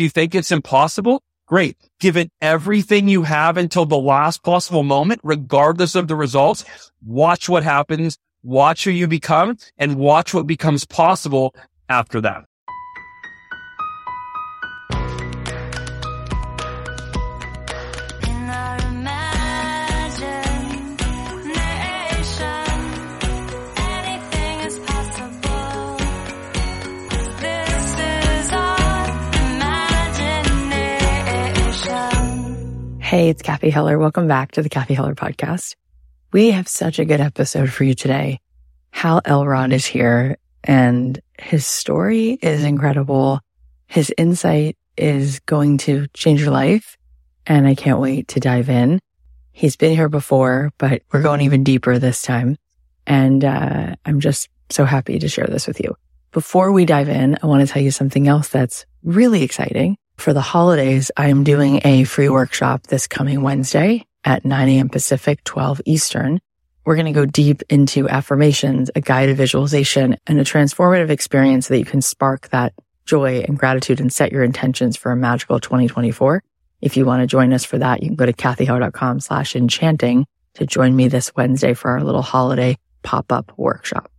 You think it's impossible, great. Give it everything you have until the last possible moment, regardless of the results. Watch what happens, watch who you become and watch what becomes possible after that. Hey, it's Cathy Heller. Welcome back to the Cathy Heller podcast. We have such a good episode for you today. Hal Elrod is here and his story is incredible. His insight is going to change your life. And I can't wait to dive in. He's been here before, but we're going even deeper this time. And uh, I'm just so happy to share this with you. Before we dive in, I want to tell you something else that's really exciting. For the holidays, I am doing a free workshop this coming Wednesday at 9 a.m. Pacific, 12 Eastern. We're going to go deep into affirmations, a guided visualization, and a transformative experience that you can spark that joy and gratitude and set your intentions for a magical 2024. If you want to join us for that, you can go to cathyheller.com slash enchanting to join me this Wednesday for our little holiday pop-up workshop.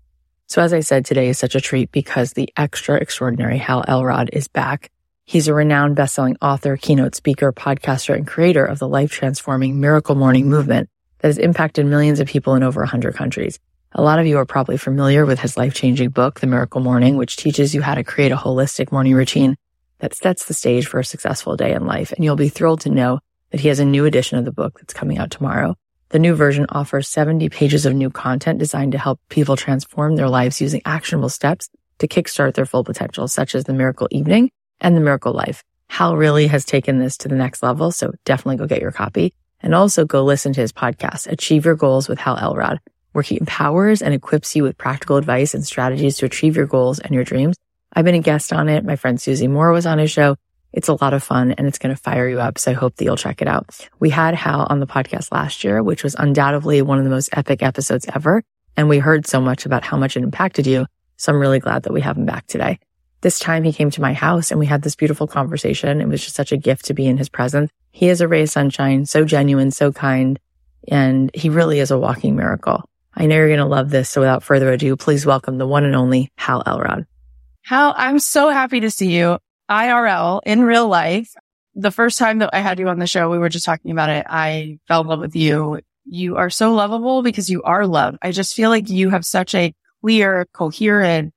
So as I said, today is such a treat because the extra extraordinary Hal Elrod is back He's a renowned best-selling author, keynote speaker, podcaster, and creator of the life-transforming Miracle Morning movement that has impacted millions of people in over 100 countries. A lot of you are probably familiar with his life-changing book, The Miracle Morning, which teaches you how to create a holistic morning routine that sets the stage for a successful day in life. And you'll be thrilled to know that he has a new edition of the book that's coming out tomorrow. The new version offers 70 pages of new content designed to help people transform their lives using actionable steps to kickstart their full potential, such as the Miracle Evening, and The Miracle Life. Hal really has taken this to the next level. So definitely go get your copy and also go listen to his podcast, Achieve Your Goals with Hal Elrod, where he empowers and equips you with practical advice and strategies to achieve your goals and your dreams. I've been a guest on it. My friend Susie Moore was on his show. It's a lot of fun and it's going to fire you up. So I hope that you'll check it out. We had Hal on the podcast last year, which was undoubtedly one of the most epic episodes ever. And we heard so much about how much it impacted you. So I'm really glad that we have him back today this time he came to my house and we had this beautiful conversation. It was just such a gift to be in his presence. He is a ray of sunshine, so genuine, so kind, and he really is a walking miracle. I know you're going to love this. So without further ado, please welcome the one and only Hal Elrod. Hal, I'm so happy to see you IRL in real life. The first time that I had you on the show, we were just talking about it. I fell in love with you. You are so lovable because you are love. I just feel like you have such a clear, coherent,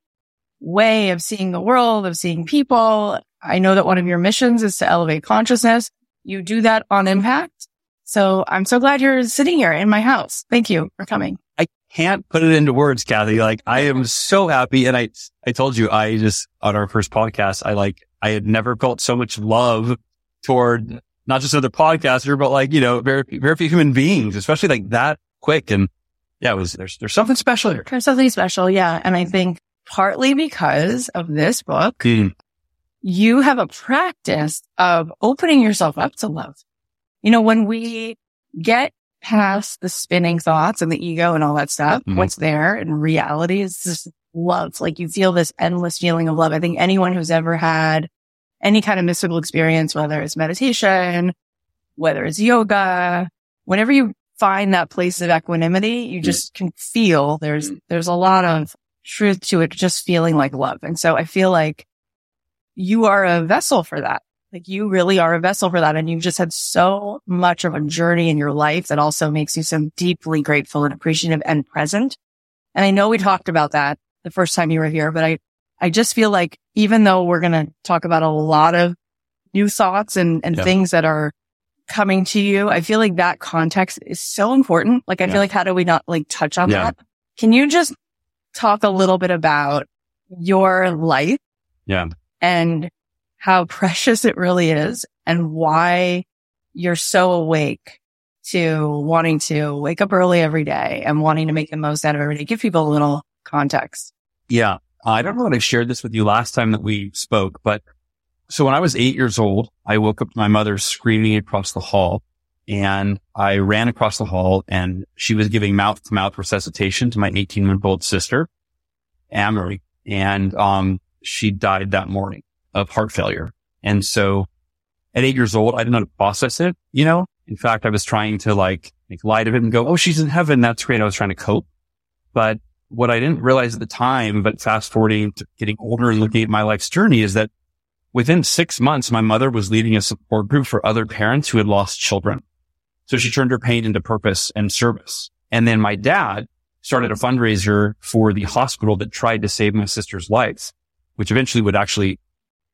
way of seeing the world, of seeing people. I know that one of your missions is to elevate consciousness. You do that on impact. So I'm so glad you're sitting here in my house. Thank you for coming. I can't put it into words, Cathy. Like I am so happy. And I, I told you, I just on our first podcast, I like, I had never felt so much love toward not just another podcaster, but like, you know, very, very few human beings, especially like that quick. And yeah, it was, there's, there's something special here. There's something special. Yeah. And I think partly because of this book, mm. you have a practice of opening yourself up to love. You know, when we get past the spinning thoughts and the ego and all that stuff, mm-hmm. what's there in reality is just love. Like you feel this endless feeling of love. I think anyone who's ever had any kind of mystical experience, whether it's meditation, whether it's yoga, whenever you find that place of equanimity, you mm. just can feel there's, there's a lot of truth to it just feeling like love. And so I feel like you are a vessel for that. Like you really are a vessel for that. And you've just had so much of a journey in your life that also makes you so deeply grateful and appreciative and present. And I know we talked about that the first time you were here, but I, I just feel like even though we're going to talk about a lot of new thoughts and, and yeah. things that are coming to you, I feel like that context is so important. Like, I yeah. feel like how do we not like touch on yeah. that? Can you just talk a little bit about your life. Yeah. And how precious it really is and why you're so awake to wanting to wake up early every day and wanting to make the most out of every day. Give people a little context. Yeah. I don't know that I shared this with you last time that we spoke, but so when I was eight years old, I woke up to my mother screaming across the hall and I ran across the hall and she was giving mouth to mouth resuscitation to my 18 month old sister, Amory. And, um, she died that morning of heart failure. And so at eight years old, I didn't know to process it, you know? In fact, I was trying to like make light of it and go, Oh, she's in heaven. That's great. I was trying to cope. But what I didn't realize at the time, but fast forwarding to getting older and looking at my life's journey is that within six months, my mother was leading a support group for other parents who had lost children. So she turned her pain into purpose and service. And then my dad started a fundraiser for the hospital that tried to save my sister's life, which eventually would actually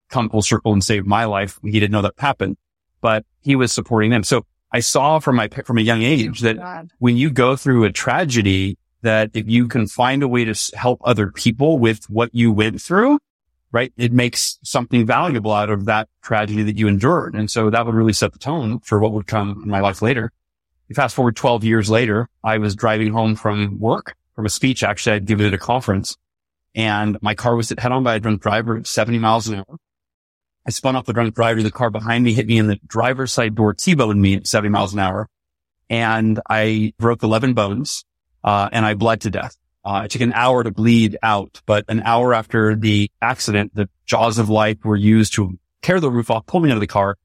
come full circle and save my life. He didn't know that happened, but he was supporting them. So I saw from my, from a young age oh, that God. when you go through a tragedy, that if you can find a way to help other people with what you went through, right, it makes something valuable out of that tragedy that you endured. And so that would really set the tone for what would come in my life later. Fast forward 12 years later, I was driving home from work from a speech. Actually, I'd given at a conference and my car was hit head on by a drunk driver at 70 miles an hour. I spun off the drunk driver. The car behind me hit me in the driver's side door, T-boned me at 70 miles an hour. And I broke 11 bones uh, and I bled to death. Uh, it took an hour to bleed out, but an hour after the accident, the jaws of life were used to tear the roof off, pull me out of the car,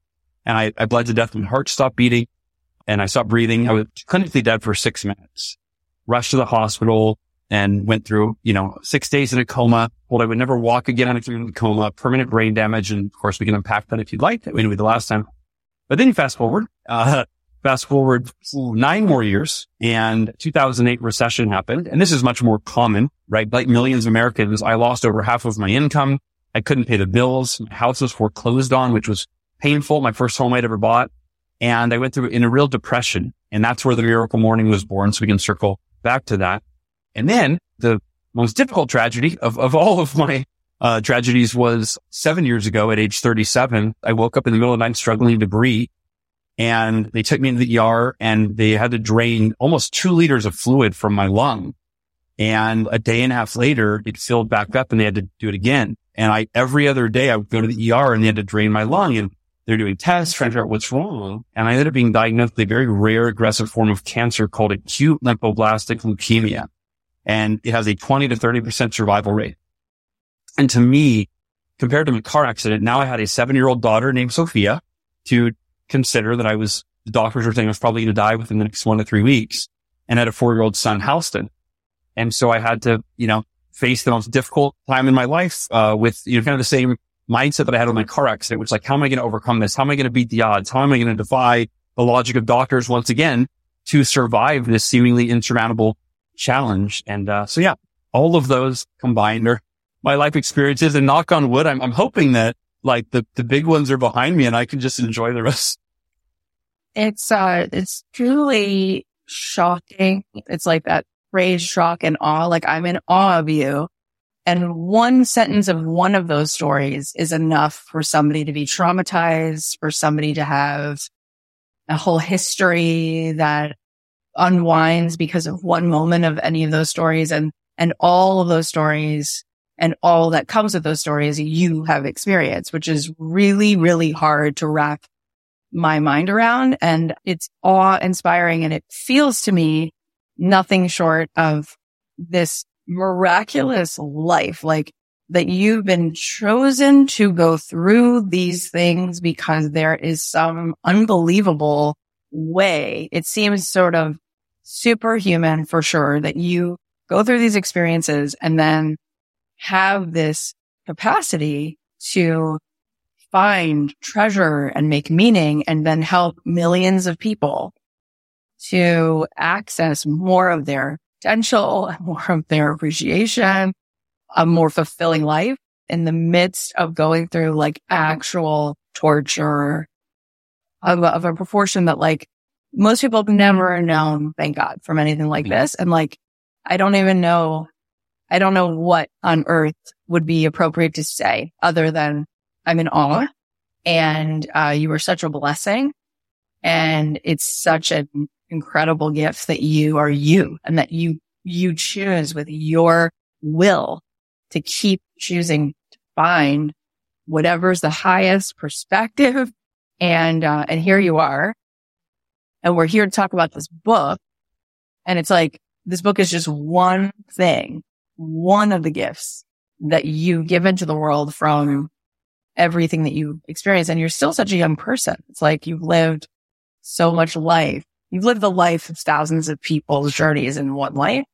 and I, I bled to death. My heart stopped beating, and I stopped breathing. I was clinically dead for six minutes. Rushed to the hospital and went through, you know, six days in a coma. Told I would never walk again out the coma, permanent brain damage, and of course we can unpack that if you'd like. That would be the last time. But then you fast forward. Uh, Fast forward nine more years and 2008 recession happened. And this is much more common, right? Like millions of Americans, I lost over half of my income. I couldn't pay the bills. My house was foreclosed on, which was painful. My first home I'd ever bought. And I went through in a real depression. And that's where the miracle morning was born. So we can circle back to that. And then the most difficult tragedy of, of all of my uh, tragedies was seven years ago at age 37. I woke up in the middle of the night struggling to breathe and they took me into the ER and they had to drain almost two liters of fluid from my lung. And a day and a half later, it filled back up and they had to do it again. And I, every other day I would go to the ER and they had to drain my lung and they're doing tests trying to figure out what's wrong. And I ended up being diagnosed with a very rare aggressive form of cancer called acute lymphoblastic leukemia. And it has a 20 to 30% survival rate. And to me, compared to my car accident, now I had a seven year old daughter named Sophia to consider that I was, the doctors were saying I was probably going to die within the next one to three weeks and had a four year old son, Halston. And so I had to, you know, face the most difficult time in my life, uh, with, you know, kind of the same mindset that I had on my car accident, which like, how am I going to overcome this? How am I going to beat the odds? How am I going to defy the logic of doctors once again to survive this seemingly insurmountable challenge? And, uh, so yeah, all of those combined are my life experiences and knock on wood. I'm, I'm hoping that like the, the big ones are behind me and I can just enjoy the rest. It's, uh, it's truly shocking. It's like that phrase shock and awe. Like I'm in awe of you. And one sentence of one of those stories is enough for somebody to be traumatized, for somebody to have a whole history that unwinds because of one moment of any of those stories. And, and all of those stories and all that comes with those stories you have experienced, which is really, really hard to wrap my mind around. And it's awe inspiring. And it feels to me nothing short of this miraculous life, like that you've been chosen to go through these things because there is some unbelievable way. It seems sort of superhuman for sure that you go through these experiences and then have this capacity to find treasure and make meaning and then help millions of people to access more of their potential, more of their appreciation, a more fulfilling life in the midst of going through like actual torture of a, of a proportion that like most people have never known, thank God, from anything like mm-hmm. this. And like, I don't even know I don't know what on earth would be appropriate to say other than I'm in awe and uh, you are such a blessing. And it's such an incredible gift that you are you and that you, you choose with your will to keep choosing to find whatever's the highest perspective. And, uh, and here you are. And we're here to talk about this book. And it's like, this book is just one thing one of the gifts that you've given to the world from everything that you experience. And you're still such a young person. It's like you've lived so much life. You've lived the life of thousands of people's journeys in one life,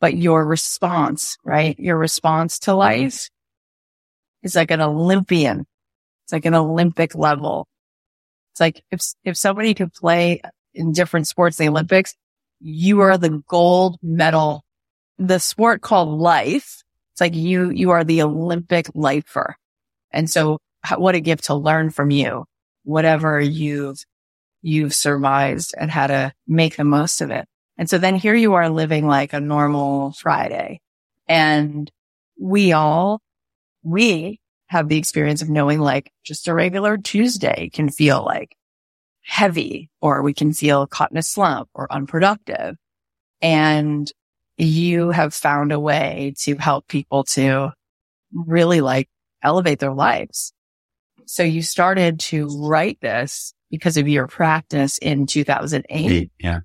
but your response, right? Your response to life is like an Olympian. It's like an Olympic level. It's like if, if somebody could play in different sports, the Olympics, you are the gold medal. The sport called life. It's like you, you are the Olympic lifer. And so what a gift to learn from you, whatever you've, you've surmised and how to make the most of it. And so then here you are living like a normal Friday and we all, we have the experience of knowing like just a regular Tuesday can feel like heavy or we can feel caught in a slump or unproductive. And you have found a way to help people to really like elevate their lives. So you started to write this because of your practice in 2008. Yeah.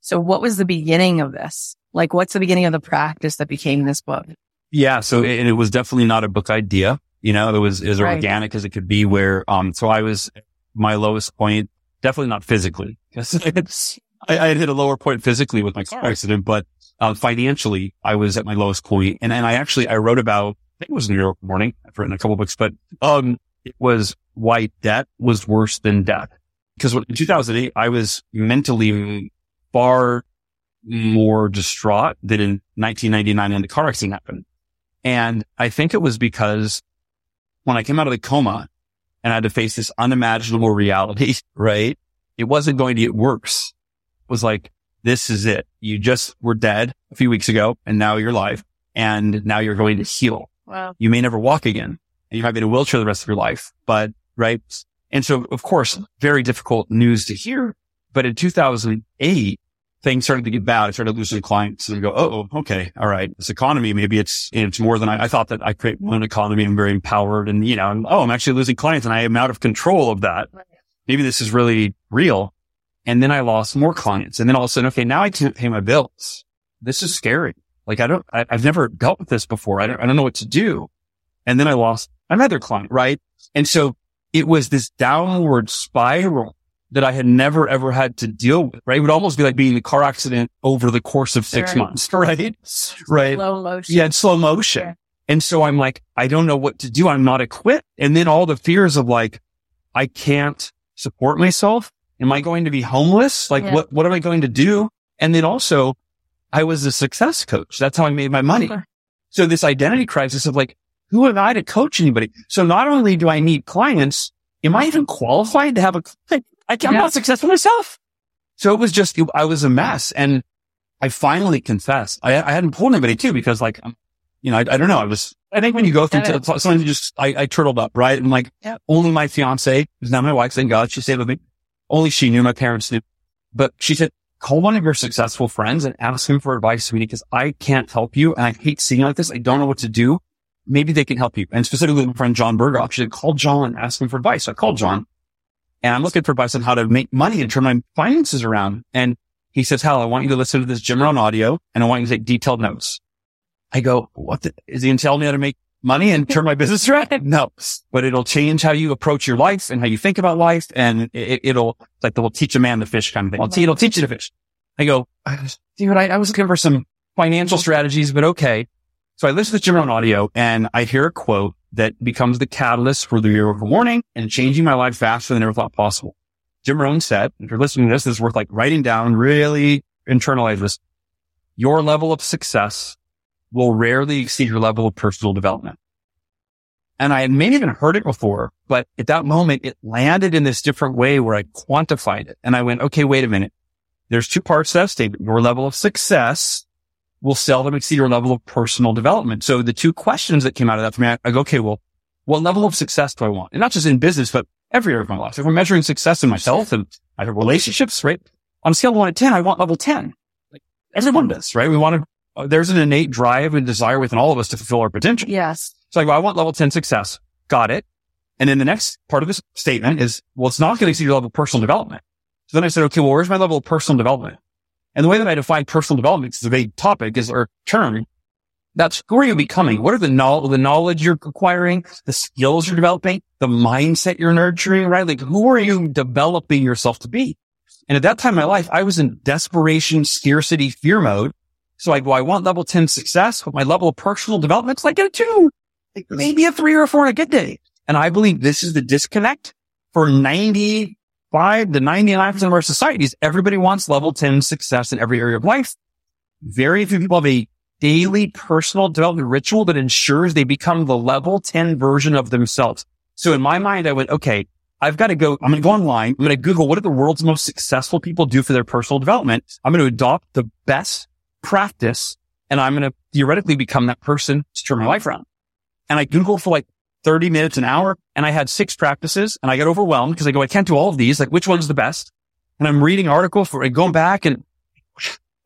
So what was the beginning of this? Like, what's the beginning of the practice that became this book? Yeah. So it, it was definitely not a book idea. You know, it was as right. organic as it could be where, um, so I was my lowest point, definitely not physically I, I had hit a lower point physically with my car accident, but, uh, financially I was at my lowest point. And, and I actually, I wrote about think it was Miracle Morning. I've written a couple books, but, um, it was why debt was worse than death. Because in 2008, I was mentally far more distraught than in 1999 when the car accident happened. And I think it was because when I came out of the coma and I had to face this unimaginable reality, right? It wasn't going to get worse. It was like, this is it. You just were dead a few weeks ago and now you're alive and now you're going to heal. Wow. You may never walk again and you might be in a wheelchair the rest of your life, but right. And so of course, very difficult news to hear. But in 2008, things started to get bad. I started losing clients and go, Oh, okay. All right. This economy, maybe it's, it's more than I, I thought that I create one economy. I'm very empowered and, you know, oh, I'm actually losing clients and I am out of control of that. Maybe this is really real. And then I lost more clients. And then all of a sudden, okay, now I can't pay my bills. This is scary. Like I don't, I, have never dealt with this before. I don't, I don't know what to do. And then I lost another client, right? And so it was this downward spiral that I had never ever had to deal with, right? It would almost be like being in a car accident over the course of six right. months, right? Right. Slow motion. Yeah, slow motion. Yeah. And so I'm like, I don't know what to do. I'm not equipped. And then all the fears of like, I can't support myself. Am I going to be homeless? Like, yeah. what, what am I going to do? And then also I was a success coach. That's how I made my money. So this identity crisis of like, who am I to coach anybody? So not only do I need clients, am I even qualified to have a client? I, am yeah. not successful myself. So it was just, I was a mess. And I finally confessed. I, I hadn't pulled anybody too because like, um, you know, I, I, don't know. I was, I think when you go through to, something, just, I, I turtled up, right? And like, yep. only my fiance, is now my wife, thank God she stayed with me. Only she knew, my parents knew. But she said, call one of your successful friends and ask him for advice, sweetie, because I can't help you. And I hate seeing like this. I don't know what to do. Maybe they can help you. And specifically my friend Jon Berghoff, she said, call Jon and ask him for advice. So I called Jon and I'm looking for advice on how to make money and turn my finances around. And he says, Hal, I want you to listen to this Jim Rohn audio and I want you to take detailed notes. I go, what the, is he going to tell me how to make money and turn my business around? No, but it'll change how you approach your life and how you think about life. And it, will like, they'll teach a man to fish kind of thing. It'll, it'll teach you to fish. I go, dude, I, I was looking for some financial strategies, but okay. So I listen to Jim Rohn audio and I hear a quote that becomes the catalyst for the miracle morning and changing my life faster than I ever thought possible. Jim Rohn said, if you're listening to this, this is worth like writing down, really internalize this. Your level of success will rarely exceed your level of personal development. And I had maybe even heard it before, but at that moment, it landed in this different way where I quantified it. And I went, okay, wait a minute. There's two parts to that statement. Your level of success will seldom exceed your level of personal development. So the two questions that came out of that for me, I, I go, okay, well, what level of success do I want? And not just in business, but every area of my life. If we're measuring success in myself and I have relationships, right? On a scale of one to 10, I want level 10. Like everyone does, right? We want to Uh, there's an innate drive and desire within all of us to fulfill our potential. Yes. So like, well, I want level 10 success. Got it. And then the next part of this statement is, well, it's not going to exceed your level of personal development. So then I said, okay, well, where's my level of personal development? And the way that I define personal development is a vague topic is or term That's who are you becoming? What are the knowledge, the knowledge you're acquiring, the skills you're developing, the mindset you're nurturing, right? Like who are you developing yourself to be? And at that time in my life, I was in desperation, scarcity, fear mode. So I go, I want level 10 success, but my level of personal development is like a two, like maybe a three or a four on a good day. And I believe this is the disconnect for 95 to 99% of our societies. Everybody wants level 10 success in every area of life. Very few people have a daily personal development ritual that ensures they become the level 10 version of themselves. So in my mind, I went, okay, I've got to go, I'm going to go online. I'm going to Google what do the world's most successful people do for their personal development. I'm going to adopt the best practice and I'm going to theoretically become that person to turn my life around. And I Googled for like 30 minutes, an hour, and I had six practices and I got overwhelmed because I go, I can't do all of these. Like which one's the best? And I'm reading articles for and going back and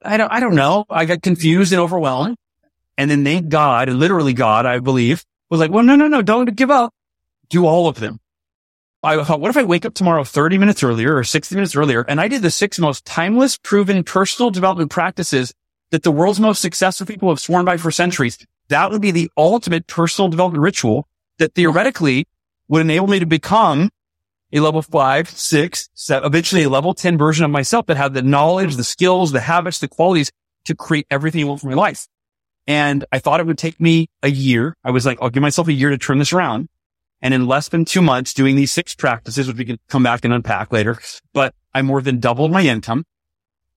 I don't, I don't know. I got confused and overwhelmed. And then thank God, literally God, I believe was like, well, no, no, no, don't give up. Do all of them. I thought, what if I wake up tomorrow 30 minutes earlier or 60 minutes earlier and I did the six most timeless, proven personal development practices that the world's most successful people have sworn by for centuries. That would be the ultimate personal development ritual that theoretically would enable me to become a level five, six, seven, eventually a level 10 version of myself that had the knowledge, the skills, the habits, the qualities to create everything I want for my life. And I thought it would take me a year. I was like, I'll give myself a year to turn this around. And in less than two months doing these six practices, which we can come back and unpack later, but I more than doubled my income.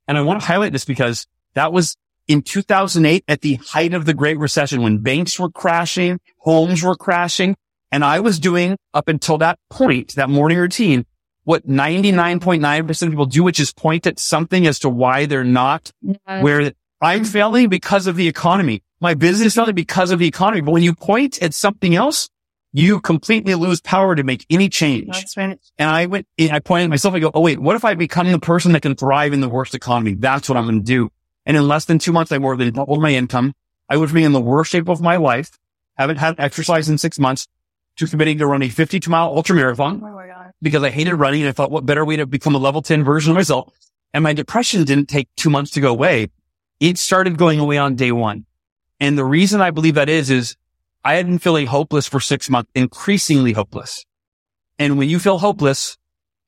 And I want to highlight this because that was in 2008 at the height of the Great Recession when banks were crashing, homes were crashing. And I was doing up until that point, that morning routine, what 99.9% of people do, which is point at something as to why they're not where I'm failing because of the economy. My business is failing because of the economy. But when you point at something else, you completely lose power to make any change. Right. And I went, I pointed at myself. I go, Oh, wait, what if I become the person that can thrive in the worst economy? That's what I'm going to do. And in less than two months, I more than doubled my income. I would be in the worst shape of my life. Haven't had exercise in six months to committing to run a 52 mile ultra marathon Oh because I hated running. And I thought, what better way to become a level 10 version of myself? And my depression didn't take two months to go away. It started going away on day one. And the reason I believe that is, is I had been feeling hopeless for six months, increasingly hopeless. And when you feel hopeless,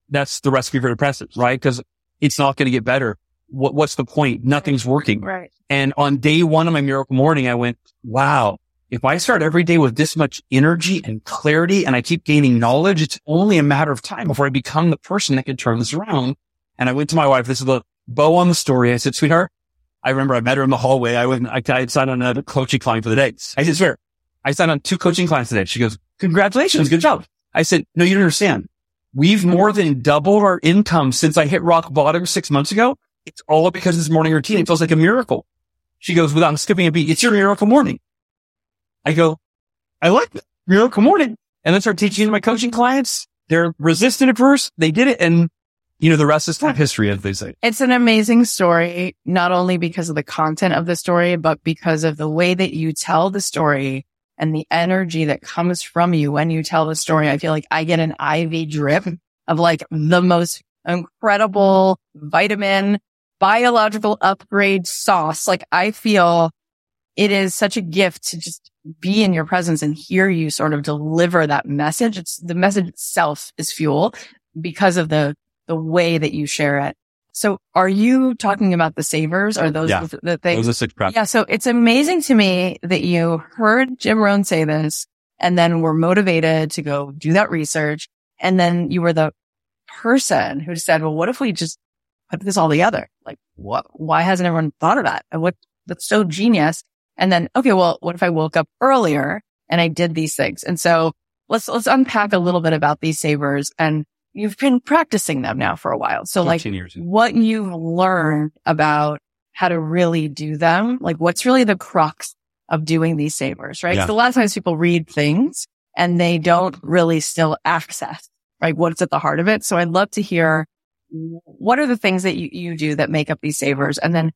that's the recipe for depression, right? Because it's not going to get better. What, what's the point? Nothing's working. Right. And on day one of my miracle morning, I went, wow, if I start every day with this much energy and clarity and I keep gaining knowledge, it's only a matter of time before I become the person that can turn this around. And I went to my wife. This is the bow on the story. I said, sweetheart, I remember I met her in the hallway. I went, I, I signed on a coaching client for the day. I said, swear, I signed on two coaching clients today. She goes, congratulations. Good job. I said, no, you don't understand. We've more than doubled our income since I hit rock bottom six months ago. It's all because this morning routine. It feels like a miracle. She goes, without skipping a beat, it's your miracle morning. I go, I like it. Miracle morning. And then start teaching my coaching clients. They're resistant at first. They did it. And you know, the rest is time history, as they say. It's an amazing story, not only because of the content of the story, but because of the way that you tell the story and the energy that comes from you when you tell the story. I feel like I get an IV drip of like the most incredible vitamin, biological upgrade sauce. Like I feel it is such a gift to just be in your presence and hear you sort of deliver that message. It's the message itself is fuel because of the, the way that you share it. So are you talking about the savers? Are those Yeah. the, the things? Those are six practices. Yeah. So it's amazing to me that you heard Jim Rohn say this and then were motivated to go do that research. And then you were the person who said, well, what if we just put this all together? Like what, why hasn't everyone thought of that? And what, that's so genius. And then, okay, well, what if I woke up earlier and I did these things? And so let's, let's unpack a little bit about these savers and you've been practicing them now for a while. So like 15 years. what you've learned about how to really do them. Like what's really the crux of doing these savers, right? Yeah. So a lot of times people read things and they don't really still access, right? What's at the heart of it. So I'd love to hear what are the things that you, you do that make up these savers? And then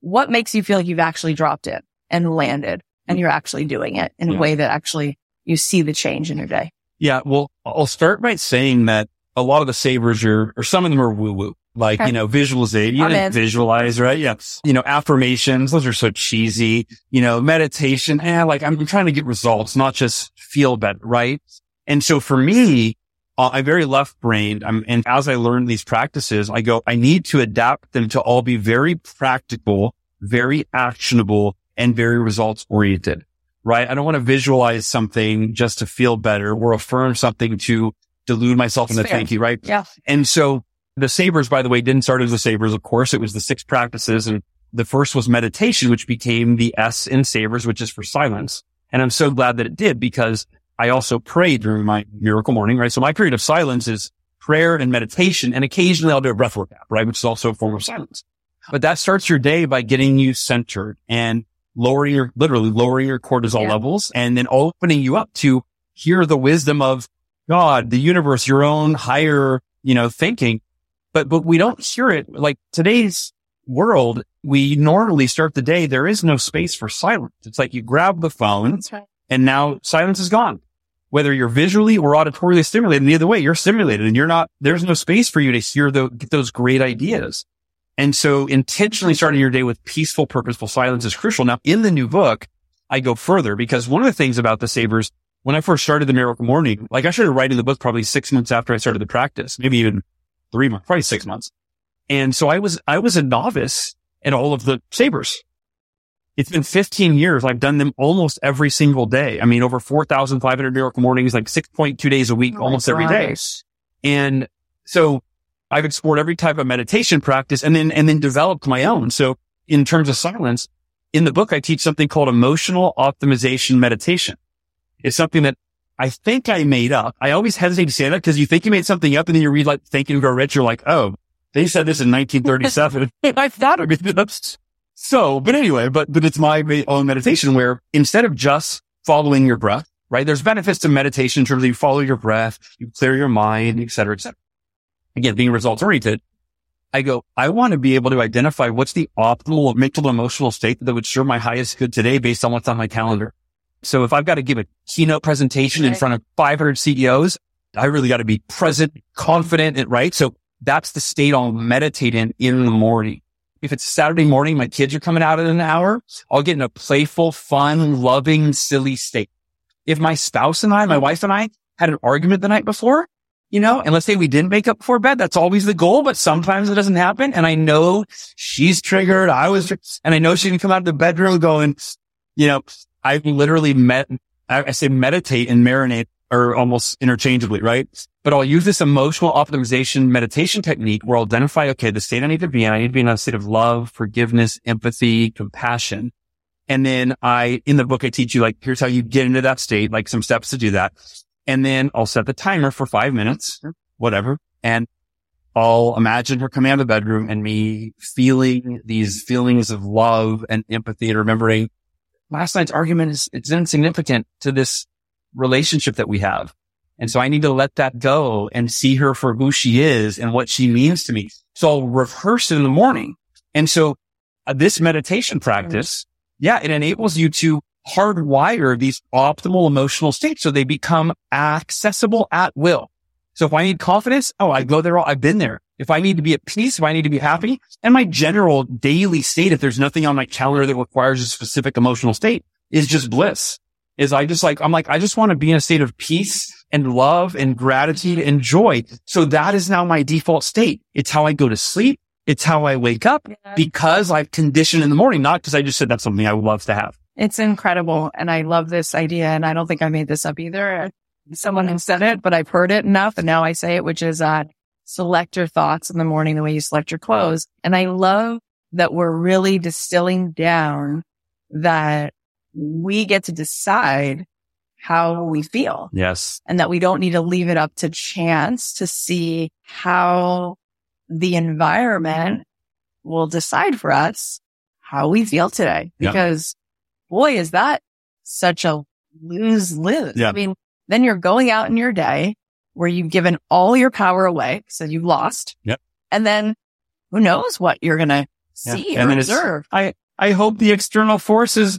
what makes you feel like you've actually dropped it and landed and you're actually doing it in a way that actually you see the change in your day? Yeah. Well, I'll start by saying that a lot of the savers are, or some of them are woo woo. like, Okay. you know, visualization, you know, visualize, right? Yeah. You know, affirmations, those are so cheesy, you know, meditation. Eh, like I'm trying to get results, not just feel better, right? And so for me, uh, I'm very left brained. I'm, and as I learn these practices, I go, I need to adapt them to all be very practical, very actionable and very results oriented, right? I don't want to visualize something just to feel better or affirm something to delude myself into That's fair. thinking, right? Yeah. And so the savers, by the way, didn't start as the savers. Of course, it was the six practices. And the first was meditation, which became the S in savers, which is for silence. And I'm so glad that it did because I also pray during my miracle morning, right? So my period of silence is prayer and meditation. And occasionally I'll do a breathwork app, right? Which is also a form of silence. But that starts your day by getting you centered and lowering your, literally lowering your cortisol Yeah. levels and then opening you up to hear the wisdom of God, the universe, your own higher, you know, thinking. But, but we don't hear it like today's world. We normally start the day. There is no space for silence. It's like you grab the phone right. and now silence is gone. Whether you're visually or auditorily stimulated, either way, you're stimulated and you're not, there's no space for you to hear the, get those great ideas. And so intentionally starting your day with peaceful, purposeful silence is crucial. Now in the new book, I go further because one of the things about the savers, when I first started the miracle morning, like I started writing the book probably six months after I started the practice, maybe even three months, probably six months. And so I was, I was a novice in all of the savers. It's been 15 years. I've done them almost every single day. I mean, over 4,500 miracle mornings, like 6.2 days a week, Oh almost every day. And so I've explored every type of meditation practice and then, and then developed my own. So in terms of silence, in the book, I teach something called emotional optimization meditation. It's something that I think I made up. I always hesitate to say that because you think you made something up and then you read like Think and Grow Rich. You're like, oh, they said this in 1937. I thought it up. So, but anyway, but, but it's my own meditation where instead of just following your breath, right? There's benefits to meditation in terms of you follow your breath, you clear your mind, et cetera, et cetera. Again, being results oriented. I go, I want to be able to identify what's the optimal mental emotional state that would serve my highest good today based on what's on my calendar. So if I've got to give a keynote presentation in front of 500 CEOs, I really got to be present, confident, and right. So that's the state I'll meditate in in the morning. If it's Saturday morning, my kids are coming out in an hour, I'll get in a playful, fun, loving, silly state. If my spouse and I, my wife and I had an argument the night before, you know, and let's say we didn't make up before bed, that's always the goal, but sometimes it doesn't happen. And I know she's triggered. I was, and I know she can come out of the bedroom going, you know, I literally met, I, I say meditate and marinate are almost interchangeably, right? But I'll use this emotional optimization meditation technique where I'll identify, okay, the state I need to be in, I need to be in a state of love, forgiveness, empathy, compassion. And then I, in the book, I teach you like, here's how you get into that state, like some steps to do that. And then I'll set the timer for five minutes, whatever. And I'll imagine her coming out of the bedroom and me feeling these feelings of love and empathy and remembering last night's argument is, it's insignificant to this relationship that we have. And so I need to let that go and see her for who she is and what she means to me. So I'll rehearse it in the morning. And so uh, this meditation practice, yeah, it enables you to hardwire these optimal emotional states so they become accessible at will. So if I need confidence, oh, I go there. all- I've been there. If I need to be at peace, if I need to be happy and my general daily state, if there's nothing on my calendar that requires a specific emotional state is just bliss is I just like, I'm like, I just want to be in a state of peace and love and gratitude and joy. So that is now my default state. It's how I go to sleep. It's how I wake up because I've conditioned in the morning, not because I just said that's something I would love to have. It's incredible. And I love this idea. And I don't think I made this up either. Someone has said it, but I've heard it enough. And now I say it, which is, uh, select your thoughts in the morning the way you select your clothes. And I love that we're really distilling down that we get to decide how we feel Yes. and that we don't need to leave it up to chance to see how the environment will decide for us how we feel today. Yeah. Because boy, is that such a lose lose. Yeah. I mean, then you're going out in your day where you've given all your power away. So you lost. Yep. And then who knows what you're going to Yeah. see And or then it's- observe. I, I hope the external forces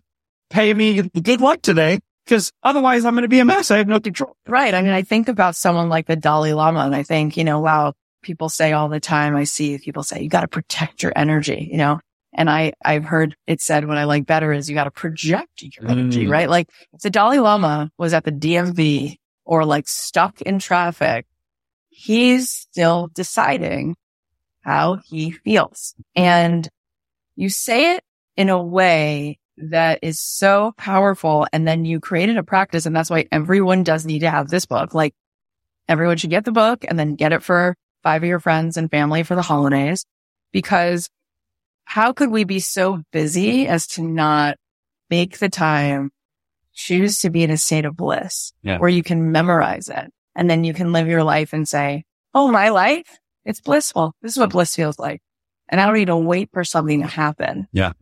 pay me good luck today because otherwise I'm going to be a mess. I have no control. Right. I mean, I think about someone like the Dalai Lama and I think, you know, wow, people say all the time, I see people say, you got to protect your energy, you know? And I, I've heard it said what I like better is you got to project your energy, Mm. right? Like if the Dalai Lama was at the DMV or like stuck in traffic, he's still deciding how he feels. And you say it in a way that is so powerful. And then you created a practice. And that's why everyone does need to have this book. Like everyone should get the book and then get it for five of your friends and family for the holidays. Because how could we be so busy as to not make the time choose to be in a state of bliss Yeah. where you can memorize it and then you can live your life and say, Oh, my life, it's blissful. This is what bliss feels like. And I don't need to wait for something to happen. Yeah.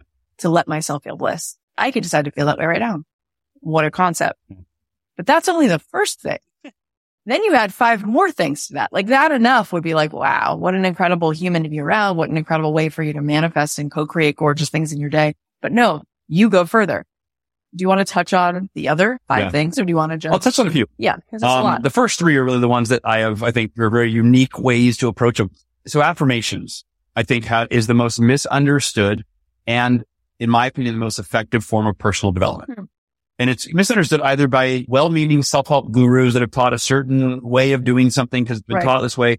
To let myself feel bliss. I could decide to feel that way right now. What a concept. But that's only the first thing. Then you add five more things to that. Like that enough would be like, wow, what an incredible human to be around. What an incredible way for you to manifest and co-create gorgeous things in your day. But no, you go further. Do you want to touch on the other five Yeah. things or do you want to just? I'll touch on a few. yeah, Um, lot. the first three are really the ones that I have, I think are very unique ways to approach them. So affirmations, I think ha- is the most misunderstood and in my opinion, the most effective form of personal development. Hmm. And it's misunderstood either by well-meaning self-help gurus that have taught a certain way of doing something because it's been Right. taught this way.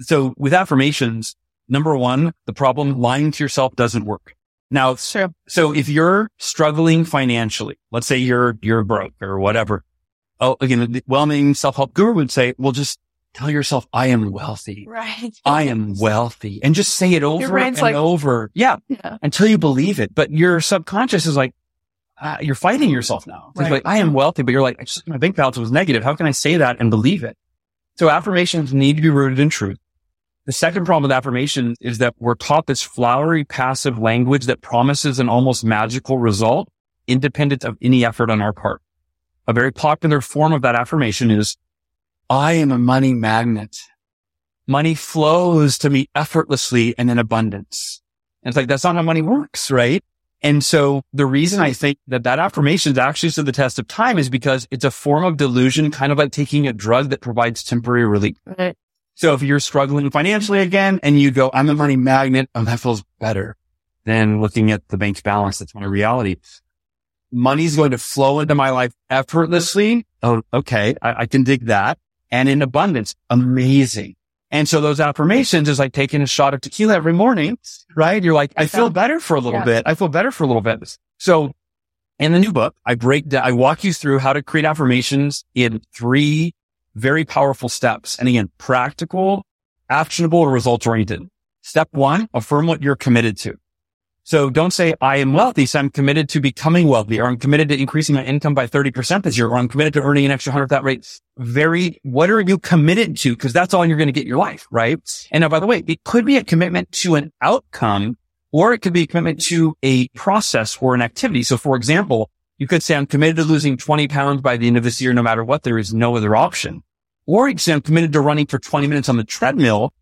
So with affirmations, number one, the problem lying to yourself doesn't work. Now, True. so if you're struggling financially, let's say you're, you're broke or whatever. Oh, again, the well-meaning self-help guru would say, well, just tell yourself, I am wealthy. Right. I am wealthy and just say it over and like- over. Yeah. Yeah. Until you believe it. But your subconscious is like, uh, you're fighting yourself now. It's Right. like, I am wealthy, but you're like, I just, my bank balance was negative. How can I say that and believe it? So affirmations need to be rooted in truth. The second problem with affirmations is that we're taught this flowery passive language that promises an almost magical result independent of any effort on our part. A very popular form of that affirmation is, I am a money magnet. Money flows to me effortlessly and in abundance. And it's like, that's not how money works, right? And so the reason I think that that affirmation is actually stood the test of time is because it's a form of delusion, kind of like taking a drug that provides temporary relief. Right. So if you're struggling financially again and you go, I'm a money magnet, oh, that feels better than looking at the bank's balance. That's my reality. Money's going to flow into my life effortlessly. Oh, okay. I, I can dig that. And in abundance. Amazing. And so those affirmations is like taking a shot of tequila every morning, right? You're like, I feel better for a little Yeah. bit. I feel better for a little bit. So in the new book, I break down, I walk you through how to create affirmations in three very powerful steps. And again, practical, actionable, results oriented. Step one, affirm what you're committed to. So don't say, I am wealthy. So I'm committed to becoming wealthy or I'm committed to increasing my income by 30% this year or I'm committed to earning an extra hundred at that rate. Very, what are you committed to? Cause that's all you're going to get your life. Right. And now, by the way, it could be a commitment to an outcome or it could be a commitment to a process or an activity. So for example, you could say, I'm committed to losing 20 pounds by the end of this year, no matter what. There is no other option. Or you could say, I'm committed to running for 20 minutes on the treadmill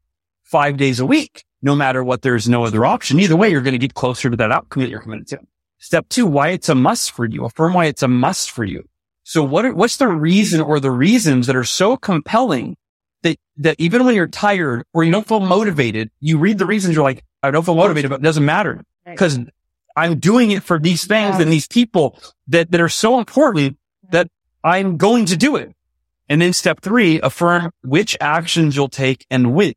five days a week, no matter what. There's no other option. Either way, you're going to get closer to that outcome that you're committed to. Step two, why it's a must for you. Affirm why it's a must for you. So what are, what's the reason or the reasons that are so compelling that, that even when you're tired or you don't feel motivated, you read the reasons you're like, I don't feel motivated, but it doesn't matter because I'm doing it for these things and these people that, that are so important that I'm going to do it. And then step three, affirm which actions you'll take and when.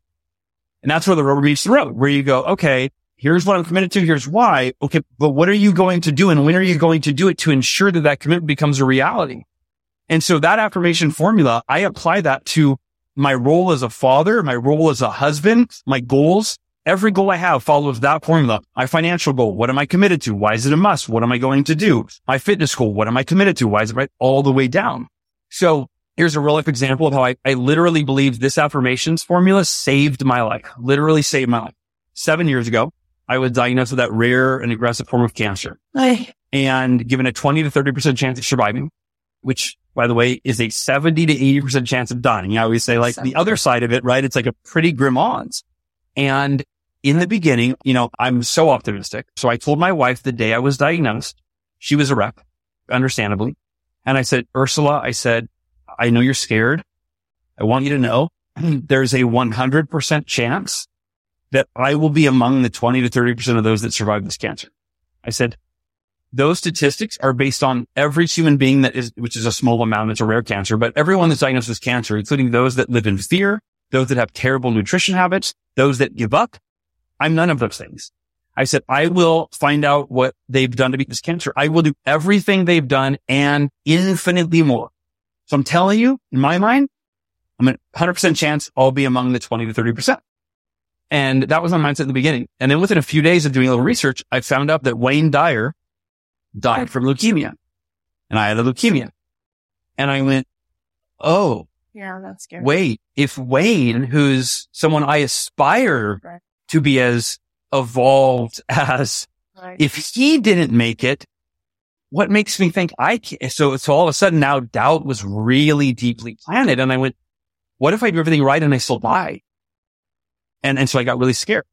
And that's where the rubber meets the road, where you go, okay, here's what I'm committed to. Here's why. Okay. But what are you going to do? And when are you going to do it to ensure that that commitment becomes a reality? And so that affirmation formula, I apply that to my role as a father, my role as a husband, my goals. Every goal I have follows that formula. My financial goal. What am I committed to? Why is it a must? What am I going to do? My fitness goal. What am I committed to? Why is it right all the way down? So here's a real life example of how I, I literally believe this affirmations formula saved my life, literally saved my life. Seven years ago, I was diagnosed with that rare and aggressive form of cancer Ay, and given a 20 to 30% chance of surviving, which by the way is a 70 to 80% chance of dying. I always say like the other side of it, right? It's like a pretty grim odds. And in the beginning, you know, I'm so optimistic. So I told my wife the day I was diagnosed, she was a rep, understandably. And I said, Ursula, I said, I know you're scared. I want you to know mm. there's a 100% chance that I will be among the 20 to 30% of those that survive this cancer. I said, those statistics are based on every human being that is, which is a small amount. It's a rare cancer, but everyone that's diagnosed with cancer, including those that live in fear, those that have terrible nutrition habits, those that give up. I'm none of those things. I said, I will find out what they've done to beat this cancer. I will do everything they've done and infinitely more. So I'm telling you, in my mind, I'm a 100% chance I'll be among the 20 to 30%. And that was my mindset in the beginning. And then within a few days of doing a little research, I found out that Wayne Dyer died from leukemia and I had a leukemia. And I went, Oh, Yeah, that's scary. wait, if Wayne, who's someone I aspire Right. to be as evolved as, Right. if he didn't make it, what makes me think I can? So, so all of a sudden now doubt was really deeply planted. And I went, what if I do everything right and I still die? And, and so I got really scared.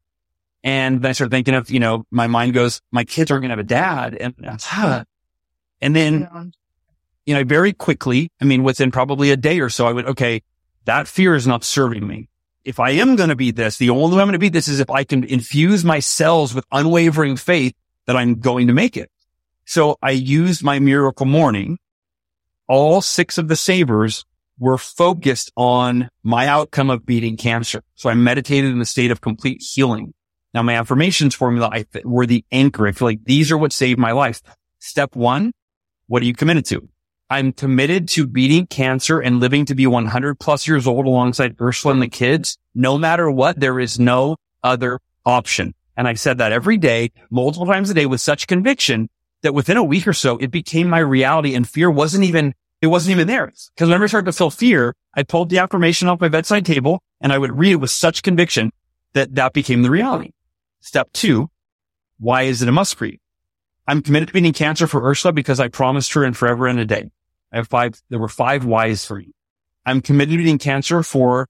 And then I started thinking of, you know, my mind goes, my kids aren't going to have a dad. And, and then you know, very quickly, I mean, within probably a day or so, I went, okay, that fear is not serving me. If I am going to be this, the only way I'm going to be this is if I can infuse my cells with unwavering faith that I'm going to make it. So I used my miracle morning. All six of the savers were focused on my outcome of beating cancer. So I meditated in the state of complete healing. Now my affirmations formula I, were the anchor. I feel like these are what saved my life. Step one, what are you committed to? I'm committed to beating cancer and living to be 100 plus years old alongside Ursula and the kids. No matter what, there is no other option. And I said that every day, multiple times a day with such conviction that within a week or so, it became my reality and fear wasn't even, it wasn't even there. Cause whenever I started to feel fear, I pulled the affirmation off my bedside table and I would read it with such conviction that that became the reality. Step two, why is it a must you? I'm committed to beating cancer for Ursula because I promised her in forever and a day. I have five, there were five whys for you. I'm committed to beating cancer for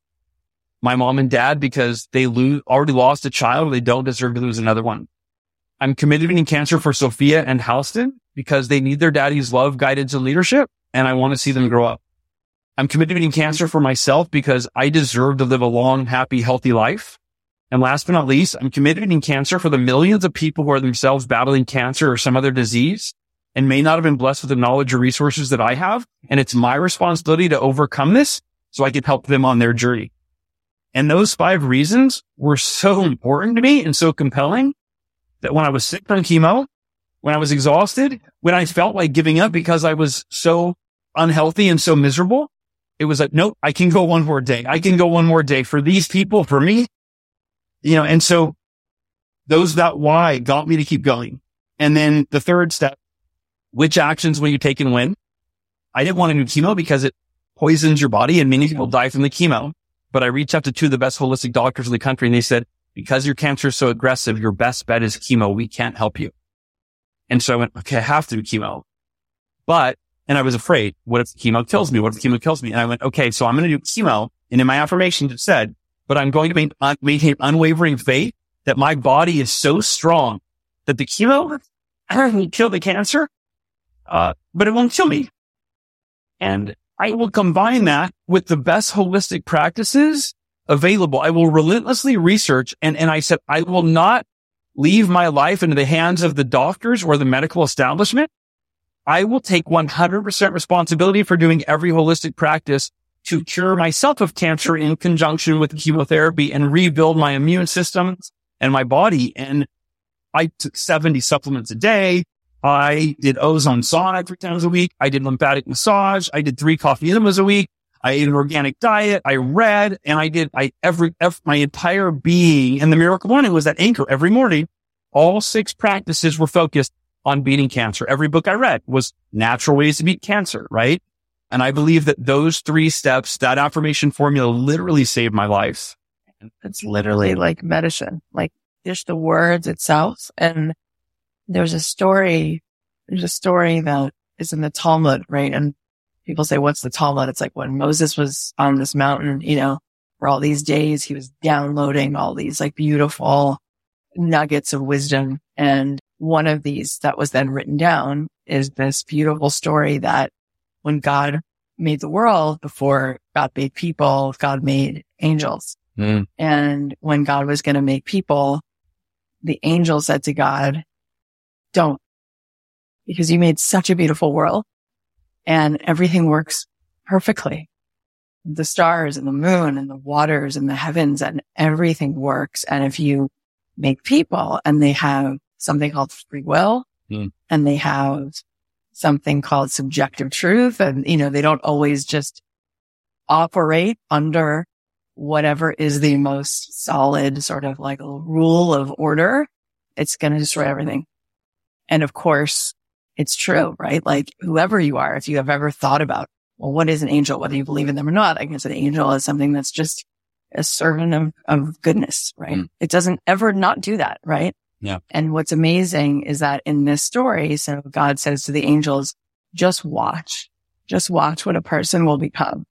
my mom and dad because they lose, already lost a child. They don't deserve to lose another one. I'm beating cancer for Sophia and Halston because they need their daddy's love, guidance, and leadership. And I want to see them grow up. I'm beating cancer for myself because I deserve to live a long, happy, healthy life. And last but not least, I'm beating cancer for the millions of people who are themselves battling cancer or some other disease and may not have been blessed with the knowledge or resources that I have. And it's my responsibility to overcome this so I can help them on their journey. And those five reasons were so important to me and so compelling that when I was sick from chemo, when I was exhausted, when I felt like giving up because I was so unhealthy and so miserable, it was like, nope, I can go one more day. I can go one more day for these people, for me, you know, and so those that why got me to keep going. And then the third step, which actions will you take and when? I didn't want to do chemo because it poisons your body and many people die from the chemo. But I reached out to two of the best holistic doctors in the country and they said, because your cancer is so aggressive, your best bet is chemo. We can't help you. And so I went, okay, I have to do chemo. But, and I was afraid, what if chemo kills me? What if chemo kills me? And I went, okay, so I'm going to do chemo. And in my affirmations, it said, but I'm going to uh, maintain unwavering faith that my body is so strong that the chemo will kill the cancer, uh, but it won't kill me. And I will combine that with the best holistic practices available. I will relentlessly research and, and I said, I will not leave my life into the hands of the doctors or the medical establishment. I will take 100% responsibility for doing every holistic practice to cure myself of cancer in conjunction with chemotherapy and rebuild my immune system and my body. And I took 70 supplements a day. I did ozone sauna three times a week. I did lymphatic massage. I did three coffee enemas a week. I ate an organic diet. I read and I did I every, every my entire being and the miracle morning was that anchor every morning. All six practices were focused on beating cancer. Every book I read was natural ways to beat cancer, right? And I believe that those three steps, that affirmation formula literally saved my life. It's literally like medicine, like just the words itself. And there's a story, there's a story that is in the Talmud, right? And people say, what's the Talmud? It's like when Moses was on this mountain, you know, for all these days, he was downloading all these like beautiful nuggets of wisdom. And one of these that was then written down is this beautiful story that when God made the world before God made people, God made angels. Mm. And when God was going to make people, the angel said to God, don't, because you made such a beautiful world and everything works perfectly. The stars and the moon and the waters and the heavens and everything works. And if you make people and they have something called free will mm. and they have something called subjective truth and, you know, they don't always just operate under whatever is the most solid sort of like a rule of order. It's going to destroy everything. And of course, it's true, right? Like whoever you are, if you have ever thought about, well, what is an angel? Whether you believe in them or not, I guess an angel is something that's just a servant of, of goodness, right? Mm. It doesn't ever not do that, right? Yeah. And what's amazing is that in this story, so God says to the angels, just watch, just watch what a person will become.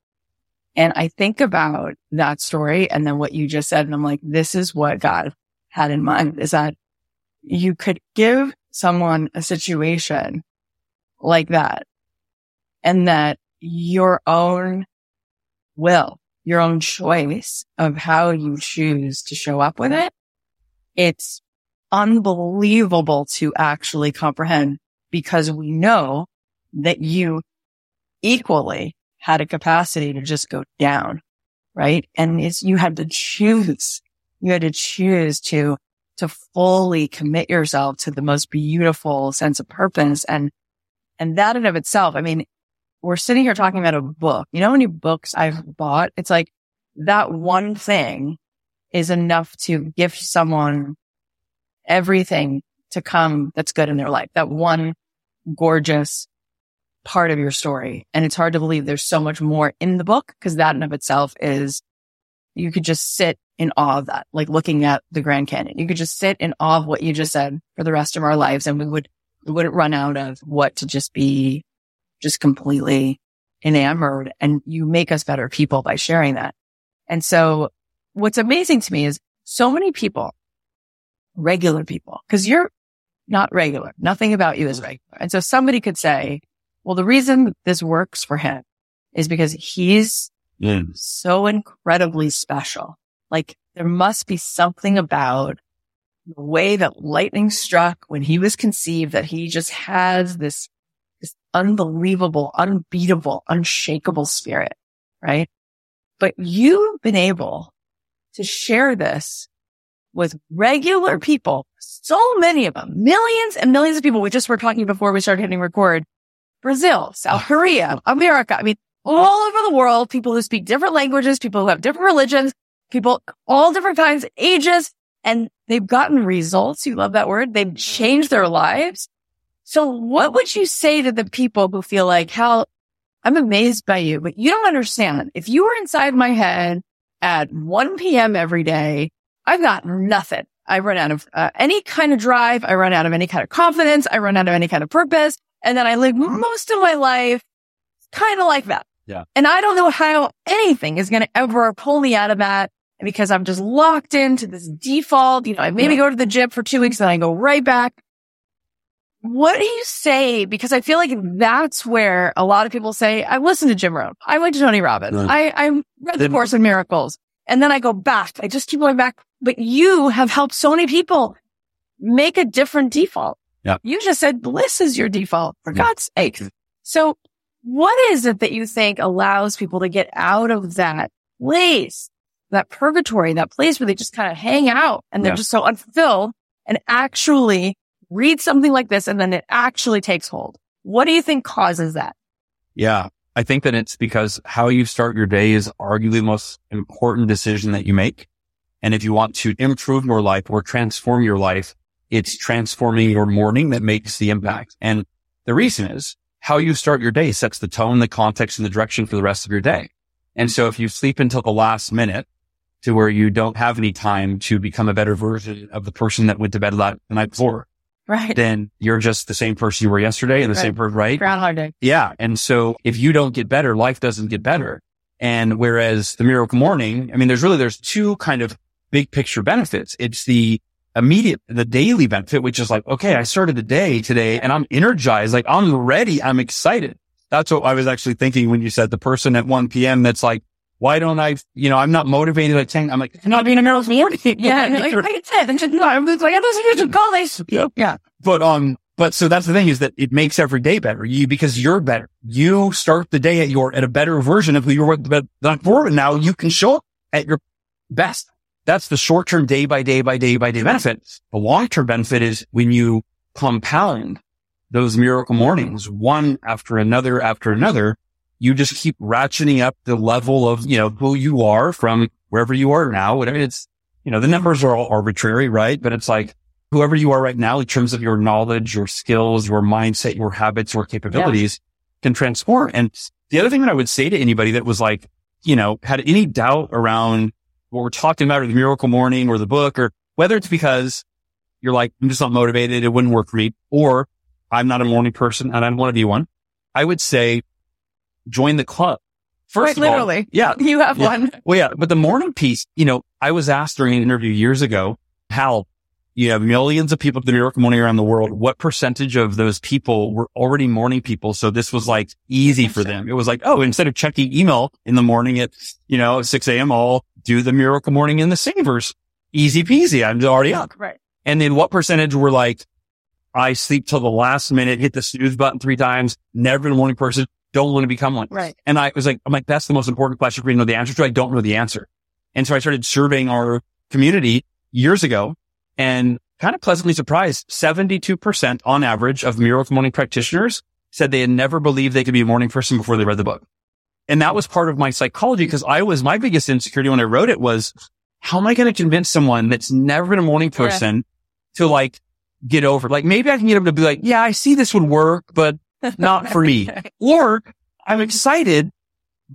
And I think about that story and then what you just said. And I'm like, this is what God had in mind is that you could give someone a situation like that and that your own will, your own choice of how you choose to show up with it. It's unbelievable to actually comprehend because we know that you equally had a capacity to just go down, right? And it's, you had to choose, you had to choose to, to fully commit yourself to the most beautiful sense of purpose. And, and that in of itself, I mean, we're sitting here talking about a book. You know how many books I've bought? It's like that one thing is enough to give someone everything to come that's good in their life. That one gorgeous part of your story. And it's hard to believe there's so much more in the book because that in of itself is you could just sit in awe of that, like looking at the Grand Canyon. You could just sit in awe of what you just said for the rest of our lives. And we would, we wouldn't run out of what to just be just completely enamored. And you make us better people by sharing that. And so what's amazing to me is so many people, regular people, cause you're not regular. Nothing about you is regular. And so somebody could say, well, the reason this works for him is because he's mm. so incredibly special. Like there must be something about the way that lightning struck when he was conceived that he just has this, this unbelievable, unbeatable, unshakable spirit, right? But you've been able to share this with regular people, so many of them, millions and millions of people. We just were talking before we started hitting record Brazil, South Korea, America. I mean, all over the world, people who speak different languages, people who have different religions, people, all different kinds, ages, and they've gotten results. You love that word. They've changed their lives. So what would you say to the people who feel like, hell, I'm amazed by you, but you don't understand. If you were inside my head at 1 p.m. every day, I've got nothing. I run out of uh, any kind of drive. I run out of any kind of confidence. I run out of any kind of purpose. And then I live most of my life kind of like that. Yeah. And I don't know how anything is going to ever pull me out of that because I'm just locked into this default. You know, I maybe yeah. go to the gym for two weeks and I go right back. What do you say? Because I feel like that's where a lot of people say, I listen to Jim Rohn. I went to Tony Robbins. No. I, I read the Course in Miracles and then I go back. I just keep going back. But you have helped so many people make a different default. Yeah. You just said bliss is your default for yeah. God's sake. So what is it that you think allows people to get out of that place, that purgatory, that place where they just kind of hang out and they're yeah. just so unfulfilled and actually read something like this and then it actually takes hold? What do you think causes that? Yeah. I think that it's because how you start your day is arguably the most important decision that you make. And if you want to improve your life or transform your life, it's transforming your morning that makes the impact. And the reason is how you start your day sets the tone, the context and the direction for the rest of your day. And so if you sleep until the last minute to where you don't have any time to become a better version of the person that went to bed the night before, right. then you're just the same person you were yesterday and the right. same person, right? Groundhog Day. Yeah. And so if you don't get better, life doesn't get better. And whereas the miracle morning, I mean, there's really, there's two kind of big picture benefits. It's the immediate, the daily benefit, which is like, okay, I started the day today and I'm energized. Like I'm ready. I'm excited. That's what I was actually thinking when you said the person at 1 p.m. that's like, Why don't I, you know, I'm not motivated at 10. I'm like, I'm not being a miracle morning. Yeah. and like, like I said, then just, no, I'm just like, I just should call this. Yeah. Yeah. But, um, but so that's the thing is that it makes every day better. You, because you're better. You start the day at your, at a better version of who you were the night before. And now you can show up at your best. That's the short term day by day by day by day benefit. The long term benefit is when you compound those miracle mornings, one after another after another, you just keep ratcheting up the level of, you know, who you are from wherever you are now, whatever it's, you know, the numbers are all arbitrary, right? But it's like whoever you are right now in terms of your knowledge, your skills, your mindset, your habits, your capabilities yeah. can transform. And the other thing that I would say to anybody that was like, you know, had any doubt around what we're talking about or the miracle morning or the book or whether it's because you're like, I'm just not motivated. It wouldn't work for me or I'm not a morning person and I don't want to be one. I would say join the club. First Quite literally. All, yeah. You have yeah. one. Well, yeah. But the morning piece, you know, I was asked during an interview years ago, Hal, you have millions of people at the York Morning around the world. What percentage of those people were already morning people? So this was like easy for them. It was like, oh, instead of checking email in the morning at, you know, 6 a.m., I'll do the Miracle Morning in the Savers. Easy peasy. I'm already up. Right. And then what percentage were like, I sleep till the last minute, hit the snooze button three times, never been a morning person, don't want to become one. Right. And I was like, I'm like, that's the most important question for you to know the answer to. I don't know the answer. And so I started surveying our community years ago and kind of pleasantly surprised. 72% on average of Miracle Morning practitioners said they had never believed they could be a morning person before they read the book. And that was part of my psychology because I was, my biggest insecurity when I wrote it was, how am I going to convince someone that's never been a morning person yeah. to like get over? Like maybe I can get them to be like, yeah, I see this would work, but not for me. Or I'm excited,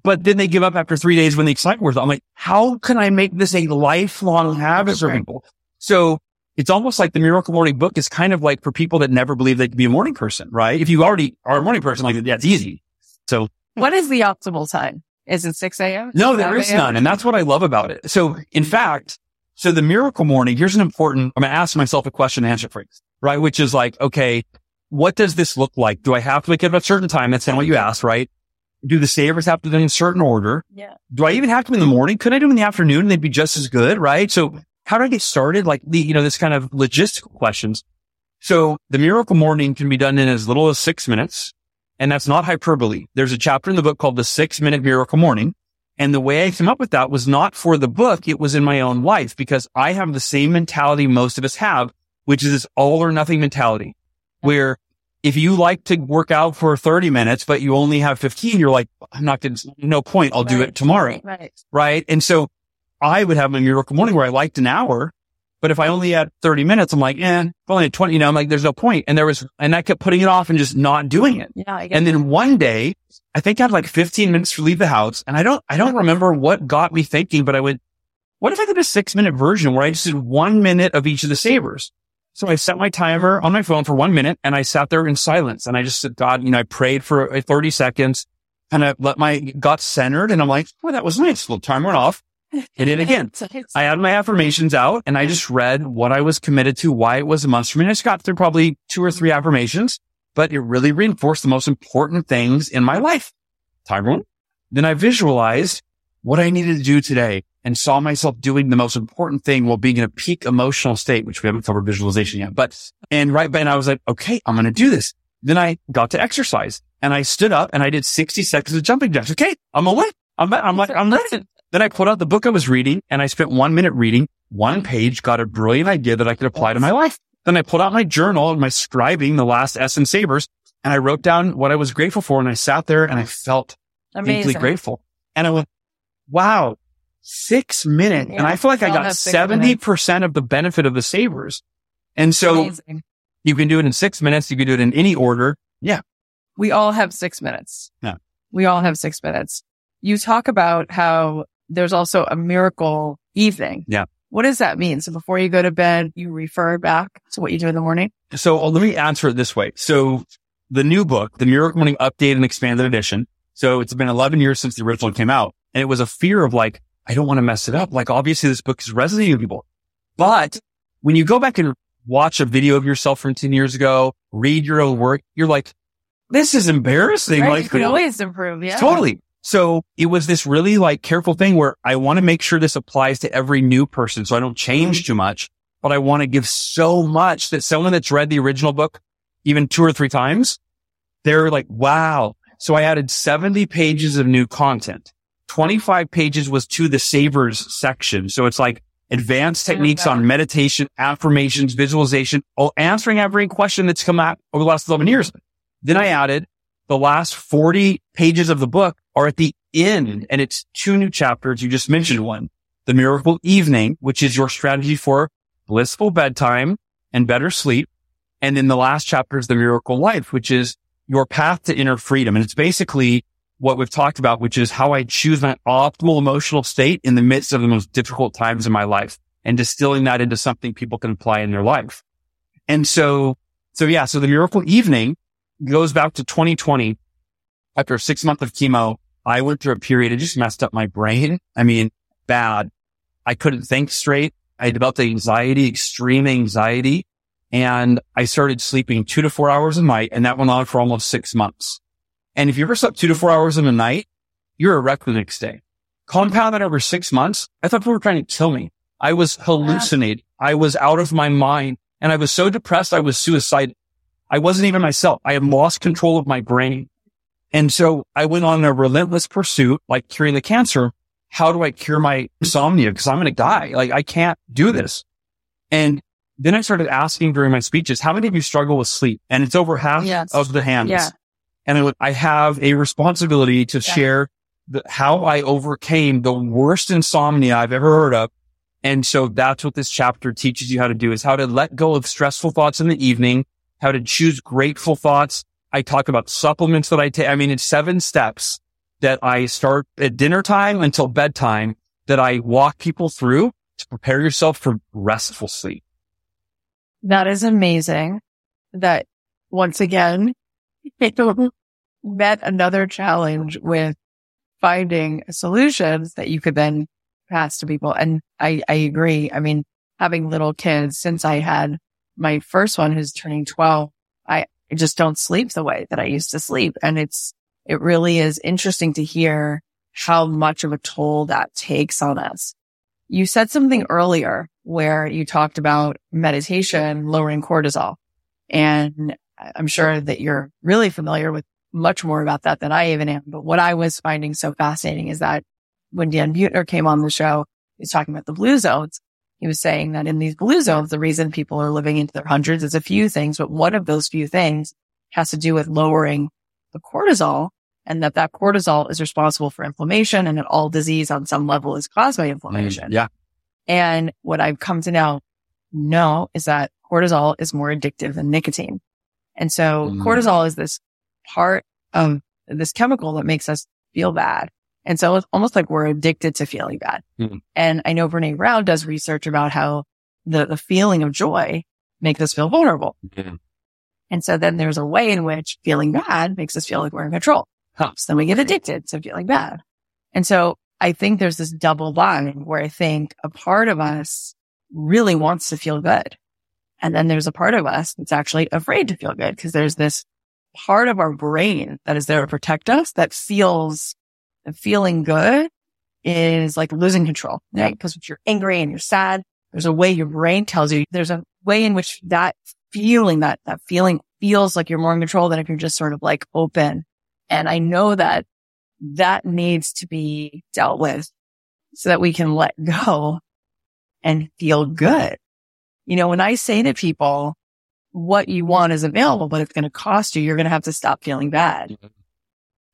but then they give up after three days when the excitement wears. I'm like, how can I make this a lifelong habit for people? So it's almost like the Miracle Morning book is kind of like for people that never believe they could be a morning person, right? If you already are a morning person, like yeah, it's easy. So what is the optimal time? Is it 6 a.m.? No, there is none. And that's what I love about it. So in fact, so the Miracle Morning, here's an important, I'm going to ask myself a question and answer for you, right? Which is like, okay, what does this look like? Do I have to wake up at a certain time? That's not what you asked, right? Do the savers have to be in a certain order? Yeah. Do I even have to in the morning? Could I do them in the afternoon and they'd be just as good, right? So how do I get started? Like the, you know, this kind of logistical questions. So the miracle morning can be done in as little as six minutes. And that's not hyperbole. There's a chapter in the book called the six minute miracle morning. And the way I came up with that was not for the book. It was in my own life because I have the same mentality most of us have, which is this all or nothing mentality where if you like to work out for 30 minutes, but you only have 15, you're like, I'm not going to, no point. I'll right. do it tomorrow. Right. Right. And so I would have my miracle morning where I liked an hour, but if I only had 30 minutes, I'm like, eh, if only had 20, you know, I'm like, there's no point. And there was, and I kept putting it off and just not doing it. Yeah. and then one day, I think I had like 15 minutes to leave the house and I don't, I don't remember what got me thinking, but I went, what if I did a six minute version where I just did one minute of each of the savers? So I set my timer on my phone for one minute and I sat there in silence and I just said, God, you know, I prayed for 30 seconds and I let my gut centered and I'm like, well, that was nice. Little timer went off hit it again. I had my affirmations out and I just read what I was committed to, why it was a must for me. I just got through probably two or three affirmations, but it really reinforced the most important things in my life. Tyrone. Then I visualized what I needed to do today and saw myself doing the most important thing while being in a peak emotional state, which we haven't covered visualization yet. But, and right then I was like, okay, I'm going to do this. Then I got to exercise and I stood up and I did 60 seconds of jumping jacks. Okay. I'm away. I'm, I'm like, I'm ready. Then I pulled out the book I was reading and I spent one minute reading one page, got a brilliant idea that I could apply to my life. Then I pulled out my journal and my scribing the last S and Savers and I wrote down what I was grateful for. And I sat there and I felt Amazing. deeply grateful. And I went, wow, six minutes. Yeah, and I feel like I got 70% of the benefit of the Savers. And so Amazing. you can do it in six minutes. You can do it in any order. Yeah. We all have six minutes. Yeah. We all have six minutes. You talk about how there's also a miracle evening. Yeah. What does that mean? So before you go to bed, you refer back to what you do in the morning? So uh, let me answer it this way. So the new book, the Miracle Morning Update and Expanded Edition. So it's been 11 years since the original came out. And it was a fear of like, I don't want to mess it up. Like obviously this book is resonating with people. But when you go back and watch a video of yourself from 10 years ago, read your own work, you're like, this is embarrassing. Right, like, you can always improve. Yeah. Totally. So it was this really like careful thing where I want to make sure this applies to every new person. So I don't change mm-hmm. too much, but I want to give so much that someone that's read the original book even two or three times, they're like, wow. So I added 70 pages of new content. 25 pages was to the savers section. So it's like advanced techniques on meditation, affirmations, visualization, all answering every question that's come out over the last 11 years. Then I added the last 40 pages of the book are at the end and it's two new chapters. You just mentioned one, the miracle evening, which is your strategy for blissful bedtime and better sleep. And then the last chapter is the miracle life, which is your path to inner freedom. And it's basically what we've talked about, which is how I choose my optimal emotional state in the midst of the most difficult times in my life and distilling that into something people can apply in their life. And so, so yeah, so the miracle evening goes back to 2020. After six months of chemo, I went through a period. It just messed up my brain. I mean, bad. I couldn't think straight. I developed anxiety, extreme anxiety. And I started sleeping two to four hours a night. And that went on for almost six months. And if you ever slept two to four hours in a night, you're a wreck the next day. Compound that over six months. I thought people were trying to kill me. I was hallucinating. I was out of my mind and I was so depressed. I was suicidal. I wasn't even myself. I had lost control of my brain. And so I went on a relentless pursuit, like curing the cancer. How do I cure my insomnia? Cause I'm going to die. Like I can't do this. And then I started asking during my speeches, how many of you struggle with sleep? And it's over half yes. of the hands. Yeah. And I, would, I have a responsibility to yeah. share the, how I overcame the worst insomnia I've ever heard of. And so that's what this chapter teaches you how to do is how to let go of stressful thoughts in the evening, how to choose grateful thoughts. I talk about supplements that I take. I mean, it's seven steps that I start at dinner time until bedtime that I walk people through to prepare yourself for restful sleep. That is amazing. That once again, met another challenge with finding solutions that you could then pass to people. And I, I agree. I mean, having little kids since I had my first one who's turning 12, I, I just don't sleep the way that I used to sleep. And it's, it really is interesting to hear how much of a toll that takes on us. You said something earlier where you talked about meditation, lowering cortisol. And I'm sure that you're really familiar with much more about that than I even am. But what I was finding so fascinating is that when Dan Buettner came on the show, he was talking about the blue zones. He was saying that in these blue zones, the reason people are living into their hundreds is a few things, but one of those few things has to do with lowering the cortisol and that that cortisol is responsible for inflammation and that all disease on some level is caused by inflammation. Mm, yeah. And what I've come to now know is that cortisol is more addictive than nicotine. And so mm. cortisol is this part of this chemical that makes us feel bad. And so it's almost like we're addicted to feeling bad. Mm. And I know Brene Brown does research about how the, the feeling of joy makes us feel vulnerable. And so then there's a way in which feeling bad makes us feel like we're in control. Huh. So then we get addicted to feeling bad. And so I think there's this double bind where I think a part of us really wants to feel good. And then there's a part of us that's actually afraid to feel good because there's this part of our brain that is there to protect us that feels feeling good is like losing control, right? Because if you're angry and you're sad, there's a way your brain tells you there's a way in which that feeling, that, that feeling feels like you're more in control than if you're just sort of like open. And I know that that needs to be dealt with so that we can let go and feel good. You know, when I say to people, what you want is available, but it's going to cost you, you're going to have to stop feeling bad.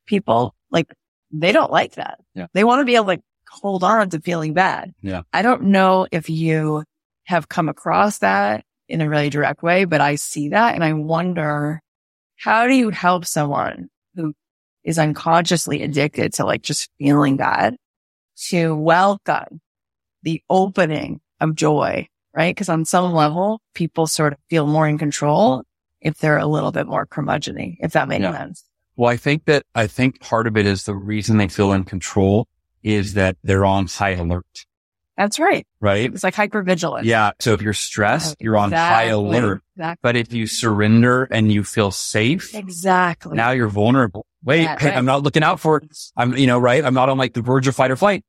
People like, they don't like that. Yeah. They want to be able to hold on to feeling bad. Yeah. I don't know if you have come across that in a really direct way, but I see that and I wonder, how do you help someone who is unconsciously addicted to like just feeling bad to welcome the opening of joy right? Because on some level, people sort of feel more in control if they're a little bit more curmudgeony, if that makes yeah. sense. Well, I think that, I think part of it is the reason they feel in control is that they're on high alert. That's right. Right. It's like hypervigilance. Yeah. So if you're stressed, you're on high alert. Exactly. But if you surrender and you feel safe, exactly. Now you're vulnerable. wait, Yeah, hey, right. I'm not looking out for it. I'm, you know, right. I'm not on like the verge of fight or flight.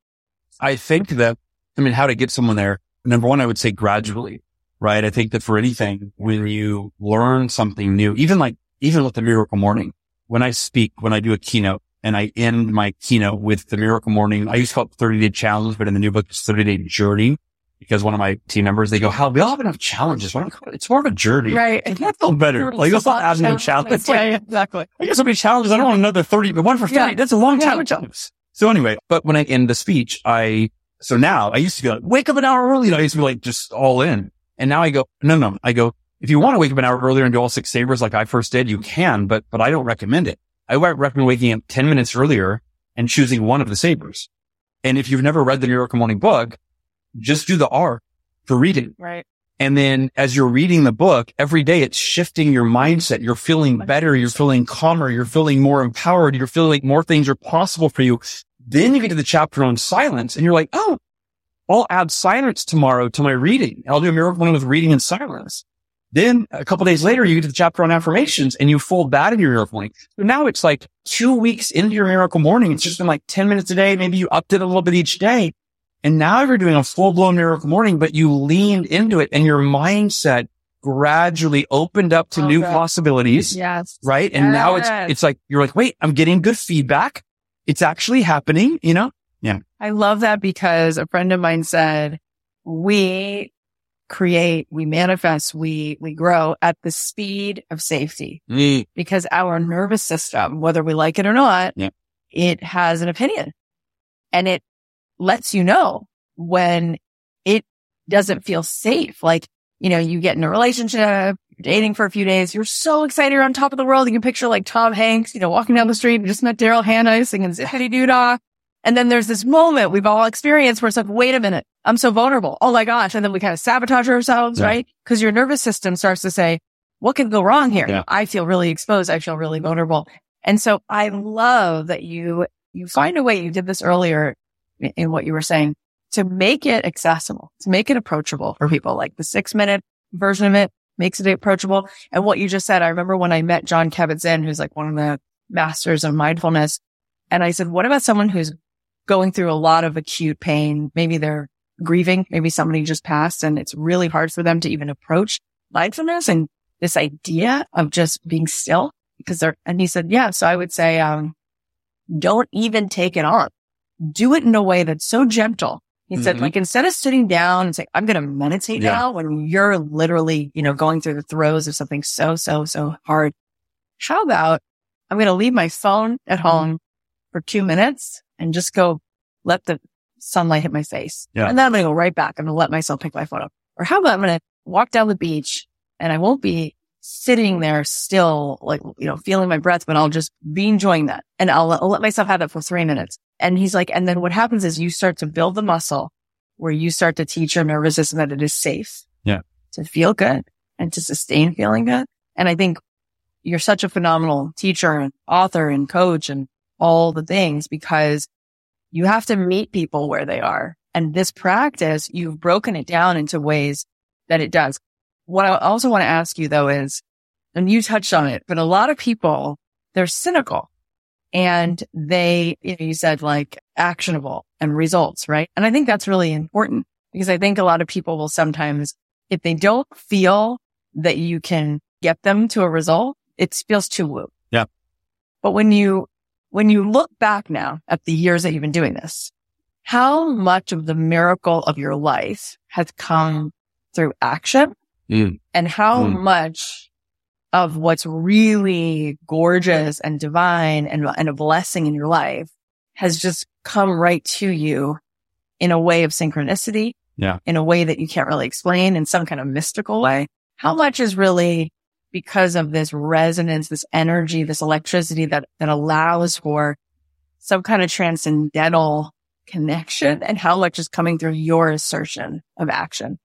I think that, I mean, how to get someone there. Number one, I would say gradually, right? I think that for anything, when you learn something new, even like, even with the miracle morning, when I speak, when I do a keynote and I end my keynote with the miracle morning, I used to call it 30 day challenge, but in the new book, it's 30 day journey because one of my team members, they go, Hal, we all have enough challenges. Why don't we call it? It's more of a journey. Right. I feel better. Like, let's not add new challenges. Yeah, yeah, exactly. I guess so many challenges. I don't want another 30, but one for 30. Yeah. That's a long Yeah. challenge. So anyway, but when I end the speech, I, so now I used to be like, wake up an hour early. And I used to be like, just all in. And now I go, no, no, I go, if you want to wake up an hour earlier and do all six savers like I first did, you can, but, but I don't recommend it. I recommend waking up 10 minutes earlier and choosing one of the savers. And if you've never read the Miracle Morning book, just do the R for reading. Right. And then as you're reading the book every day, it's shifting your mindset. You're feeling better. You're feeling calmer. You're feeling more empowered. You're feeling like more things are possible for you. Then you get to the chapter on silence and you're like, Oh, I'll add silence tomorrow to my reading. I'll do a miracle morning with reading and silence. Then a couple days later, you get to the chapter on affirmations and you fold that into your miracle morning. So now it's like two weeks into your miracle morning. It's just been like 10 minutes a day. Maybe you upped it a little bit each day. And now you're doing a full blown miracle morning, but you leaned into it and your mindset gradually opened up to Oh, new good. possibilities. Yes. Right. And now it's, it's like, you're like, wait, I'm getting good feedback. It's actually happening, you know? Yeah. I love that because a friend of mine said, we create, we manifest, we, we grow at the speed of safety because our nervous system, whether we like it or not, Yeah. it has an opinion and it lets you know when it doesn't feel safe. Like, you know, you get in a relationship, you're dating for a few days, you're so excited, you're on top of the world. You can picture like Tom Hanks, you know, walking down the street and just met Daryl Hannah singing Zippity Doo Dah. And then there's this moment we've all experienced where it's like, wait a minute, I'm so vulnerable. Oh my gosh. And then we kind of sabotage ourselves, Yeah. right? Cause your nervous system starts to say, what can go wrong here? Yeah. I feel really exposed. I feel really vulnerable. And so I love that you, you find a way, you did this earlier in, in what you were saying to make it accessible, to make it approachable for people. Like the six minute version of it makes it approachable. And what you just said, I remember when I met Jon Kabat-Zinn, who's like one of the masters of mindfulness. And I said, what about someone who's going through a lot of acute pain? Maybe they're grieving. Maybe somebody just passed and it's really hard for them to even approach mindfulness and this idea of just being still because they're, and he said, yeah. So I would say, um, don't even take it on. Do it in a way that's so gentle. He said, Mhm. like, instead of sitting down and saying, I'm going to meditate Yeah. now when you're literally, you know, going through the throes of something so, so, so hard. How about I'm going to leave my phone at Mm-hmm. home for two minutes and just go let the sunlight hit my face. Yeah. And then I'm going to go right back. I'm going to let myself pick my phone up. Or how about I'm going to walk down the beach and I won't be sitting there still, like, you know, feeling my breath, but I'll just be enjoying that. And I'll, I'll let myself have that for three minutes. And he's like, and then what happens is you start to build the muscle where you start to teach your nervous system that it is safe. Yeah. To feel good and to sustain feeling good. And I think you're such a phenomenal teacher and author and coach and all the things because you have to meet people where they are. And this practice, you've broken it down into ways that it does. What I also want to ask you though is, and you touched on it, but a lot of people, they're cynical and they, you know, you said like actionable and results, right? And I think that's really important because I think a lot of people will sometimes, if they don't feel that you can get them to a result, it feels too woo. Yeah. But when you, when you look back now at the years that you've been doing this, how much of the miracle of your life has come through action Mm. and how Mm. much of what's really gorgeous and divine and, and a blessing in your life has just come right to you in a way of synchronicity. Yeah. In a way that you can't really explain in some kind of mystical way. How much is really because of this resonance, this energy, this electricity that, that allows for some kind of transcendental connection and how much is coming through your assertion of action?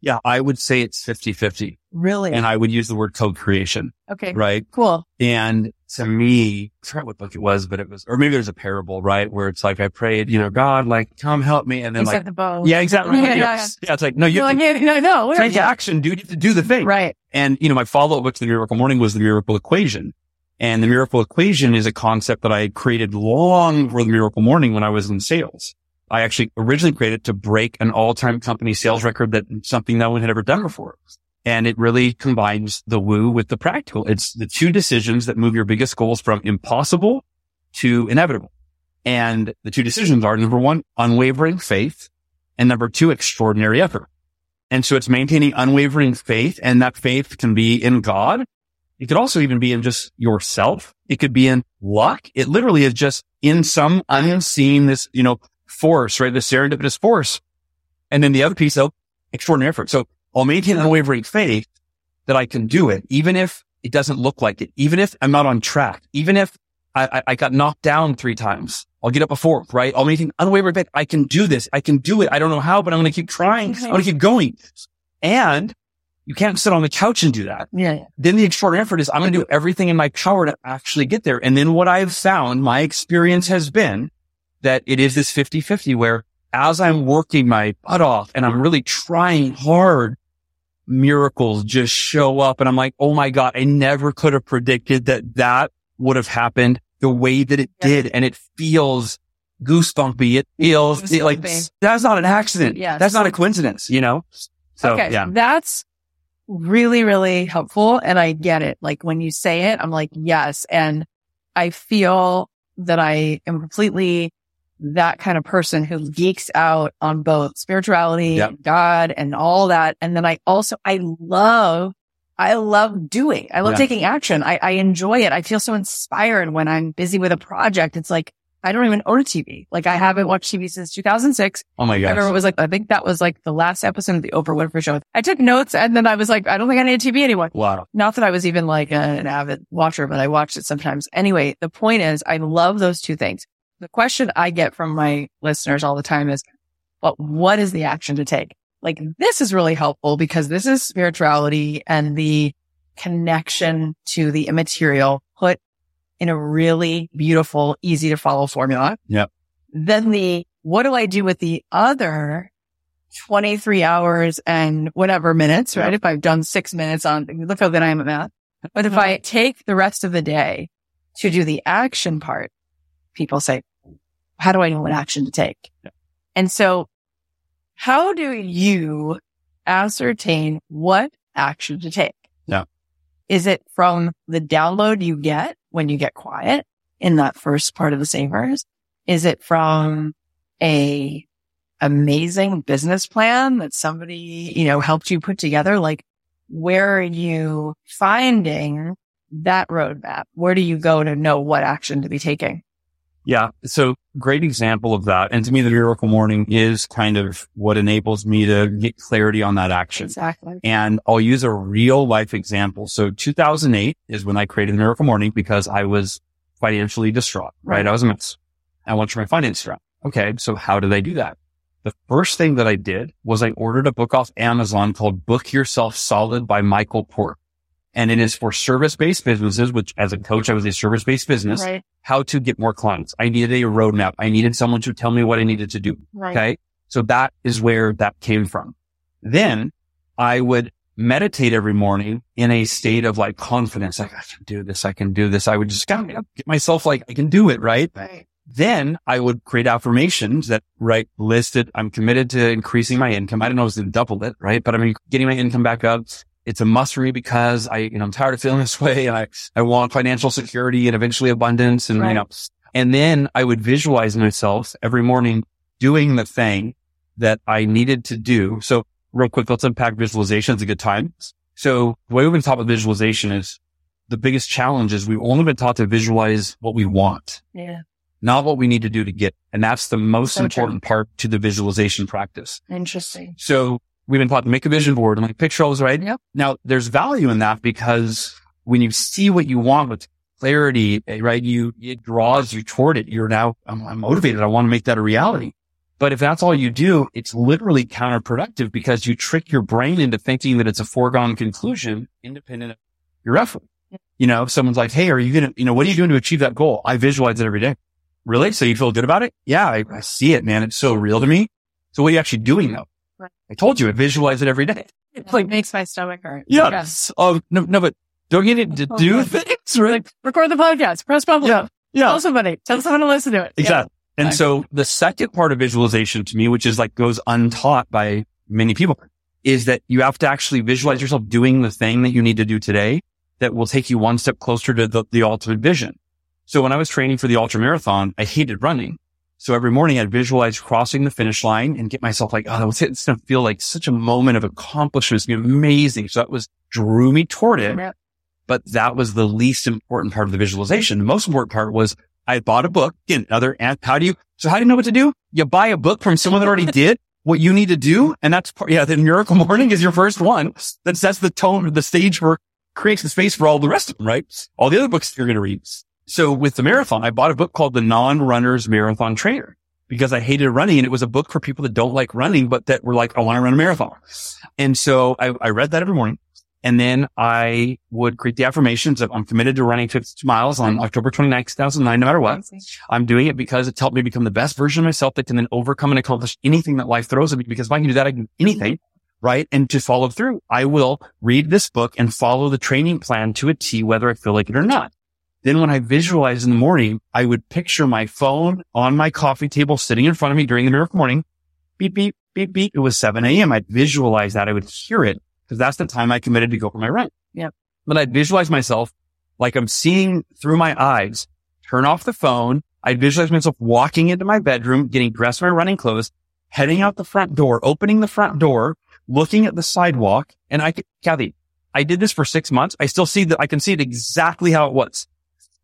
Yeah. I would say it's 50 50 Really? and I would use the word co-creation, okay. right? Cool. And to me, I forgot what book it was, but it was, or maybe there's a parable, right? Where it's like, I prayed, you know, God, like, come help me. And then You like, the bow. yeah, exactly. Yeah, Yeah, yeah, yeah. it's like, no, you No, have to no, no. take action, dude. You have to do the thing. Right. And, you know, my follow up book to the miracle morning was the miracle equation. And the miracle equation is a concept that I had created long before the miracle morning when I was in sales. I actually originally created to break an all time company sales record that something no one had ever done before. And it really combines the woo with the practical. It's the two decisions that move your biggest goals from impossible to inevitable. And the two decisions are number one, unwavering faith and number two, extraordinary effort. And so it's maintaining unwavering faith and that faith can be in God. It could also even be in just yourself. It could be in luck. It literally is just in some unseen, this, you know, force, right? The serendipitous force. And then the other piece of extraordinary effort. So I'll maintain unwavering faith that I can do it, even if it doesn't look like it, even if I'm not on track, even if I, I, got knocked down three times. I'll get up a fourth, right? I'll maintain unwavering faith. I can do this. I can do it. I don't know how, but I'm going to keep trying. I'm going to keep going. And you can't sit on the couch and do that. Yeah, yeah. Then the extraordinary effort is I'm going to do everything in my power to actually get there. And then what I've found, my experience has been that it is this 50 50 where as I'm working my butt off and I'm really trying hard, miracles just show up. And I'm like, Oh my God, I never could have predicted that that would have happened the way that it did. And it feels goosebumpy. It feels goosebumpy. like that's not an accident. Yeah. That's not a coincidence, you know? So okay, yeah. That's really, really helpful. And I get it. Like when you say it, I'm like, yes. And I feel that I am completely that kind of person who geeks out on both spirituality, yep. God and all that. And then I also, I love, I love doing, I love yeah. taking action. I, I enjoy it. I feel so inspired when I'm busy with a project. It's like, I don't even own a TV. Like I haven't watched TV since 2006. Oh my god! I remember it was like, I think that was like the last episode of the Oprah Winfrey show. I took notes and then I was like, I don't think I need a TV anymore. Wow. Not that I was even like an avid watcher, but I watched it sometimes. Anyway, the point is I love those two things the question I get from my listeners all the time is, but what is the action to take? Like this is really helpful because this is spirituality and the connection to the immaterial put in a really beautiful, easy to follow formula. Yep. Then the, what do I do with the other 23 hours and whatever minutes, right? Yep. If I've done six minutes on, look how good I am at math. But if mm-hmm. I take the rest of the day to do the action part, people say, how do I know what action to take? Yeah. And so how do you ascertain what action to take? Yeah. Is it from the download you get when you get quiet in that first part of the savers? Is it from a amazing business plan that somebody, you know, helped you put together? Like where are you finding that roadmap? Where do you go to know what action to be taking? Yeah. So great example of that. And to me, the miracle morning is kind of what enables me to get clarity on that action. Exactly. And I'll use a real life example. So 2008 is when I created the miracle morning because I was financially distraught, right? right? I was a mess. I went to my finance around. Okay. So how did I do that? The first thing that I did was I ordered a book off Amazon called Book Yourself Solid by Michael Port and it is for service-based businesses, which as a coach, I was a service-based business, right. how to get more clients. I needed a roadmap. I needed someone to tell me what I needed to do. Right. Okay. So that is where that came from. Then I would meditate every morning in a state of like confidence. Like I can do this. I can do this. I would just kind of get myself like, I can do it. Right. right. Then I would create affirmations that, right, listed, I'm committed to increasing my income. I don't know if it's double it, right? But I'm getting my income back up it's a must for me because I, you know, I'm tired of feeling this way and I, I want financial security and eventually abundance and, right. you know, and then I would visualize myself every morning doing the thing that I needed to do. So real quick, let's unpack visualization. It's a good time. So the way we've been taught with visualization is the biggest challenge is we've only been taught to visualize what we want. Yeah. Not what we need to do to get. And that's the most so important true. part to the visualization practice. Interesting. So we've been taught to make a vision board and like picture all those, right? Yep. Now there's value in that because when you see what you want with clarity, eh, right? You, it draws you toward it. You're now, I'm, I'm motivated. I want to make that a reality. But if that's all you do, it's literally counterproductive because you trick your brain into thinking that it's a foregone conclusion independent of your effort. You know, someone's like, Hey, are you going to, you know, what are you doing to achieve that goal? I visualize it every day. Really? So you feel good about it? Yeah, I, I see it, man. It's so real to me. So what are you actually doing though? I told you I visualize it every day. It like makes my stomach hurt. Yeah. Yes. Uh, oh, no, no, but Don't you need to do things? Right? Like, record the podcast, press publish. Yeah. Yeah. Tell somebody, tell someone to listen to it. Yeah. Exactly. And Nice. so the second part of visualization to me, which is like goes untaught by many people, is that you have to actually visualize yourself doing the thing that you need to do today that will take you one step closer to the, the ultimate vision. So when I was training for the ultra marathon, I hated running. So every morning I'd visualize crossing the finish line and get myself like, oh, it's, it's going to feel like such a moment of accomplishment. It's going to be amazing. So that was drew me toward it. Yep. But that was the least important part of the visualization. The most important part was I bought a book. Again, another, and how do you, so how do you know what to do? You buy a book from someone that already did what you need to do. And that's part, yeah, the miracle morning is your first one. That sets the tone, the stage for, creates the space for all the rest of them, right? All the other books you're going to read. So with the marathon, I bought a book called The Non-Runner's Marathon Trainer because I hated running and it was a book for people that don't like running, but that were like, I want to run a marathon. And so I, I read that every morning. And then I would create the affirmations of I'm committed to running 52 miles on October 29, 2009, no matter what. I'm doing it because it's helped me become the best version of myself that can then overcome and accomplish anything that life throws at me. Because if I can do that, I can do anything. Right. And to follow through, I will read this book and follow the training plan to a T, whether I feel like it or not. Then when I visualize in the morning, I would picture my phone on my coffee table sitting in front of me during the miracle morning. Beep, beep, beep, beep. It was 7 a.m. I'd visualize that. I would hear it because that's the time I committed to go for my run. Yep. But I'd visualize myself like I'm seeing through my eyes, turn off the phone. I'd visualize myself walking into my bedroom, getting dressed in my running clothes, heading out the front door, opening the front door, looking at the sidewalk. And I could, Cathy, I did this for six months. I still see that I can see it exactly how it was.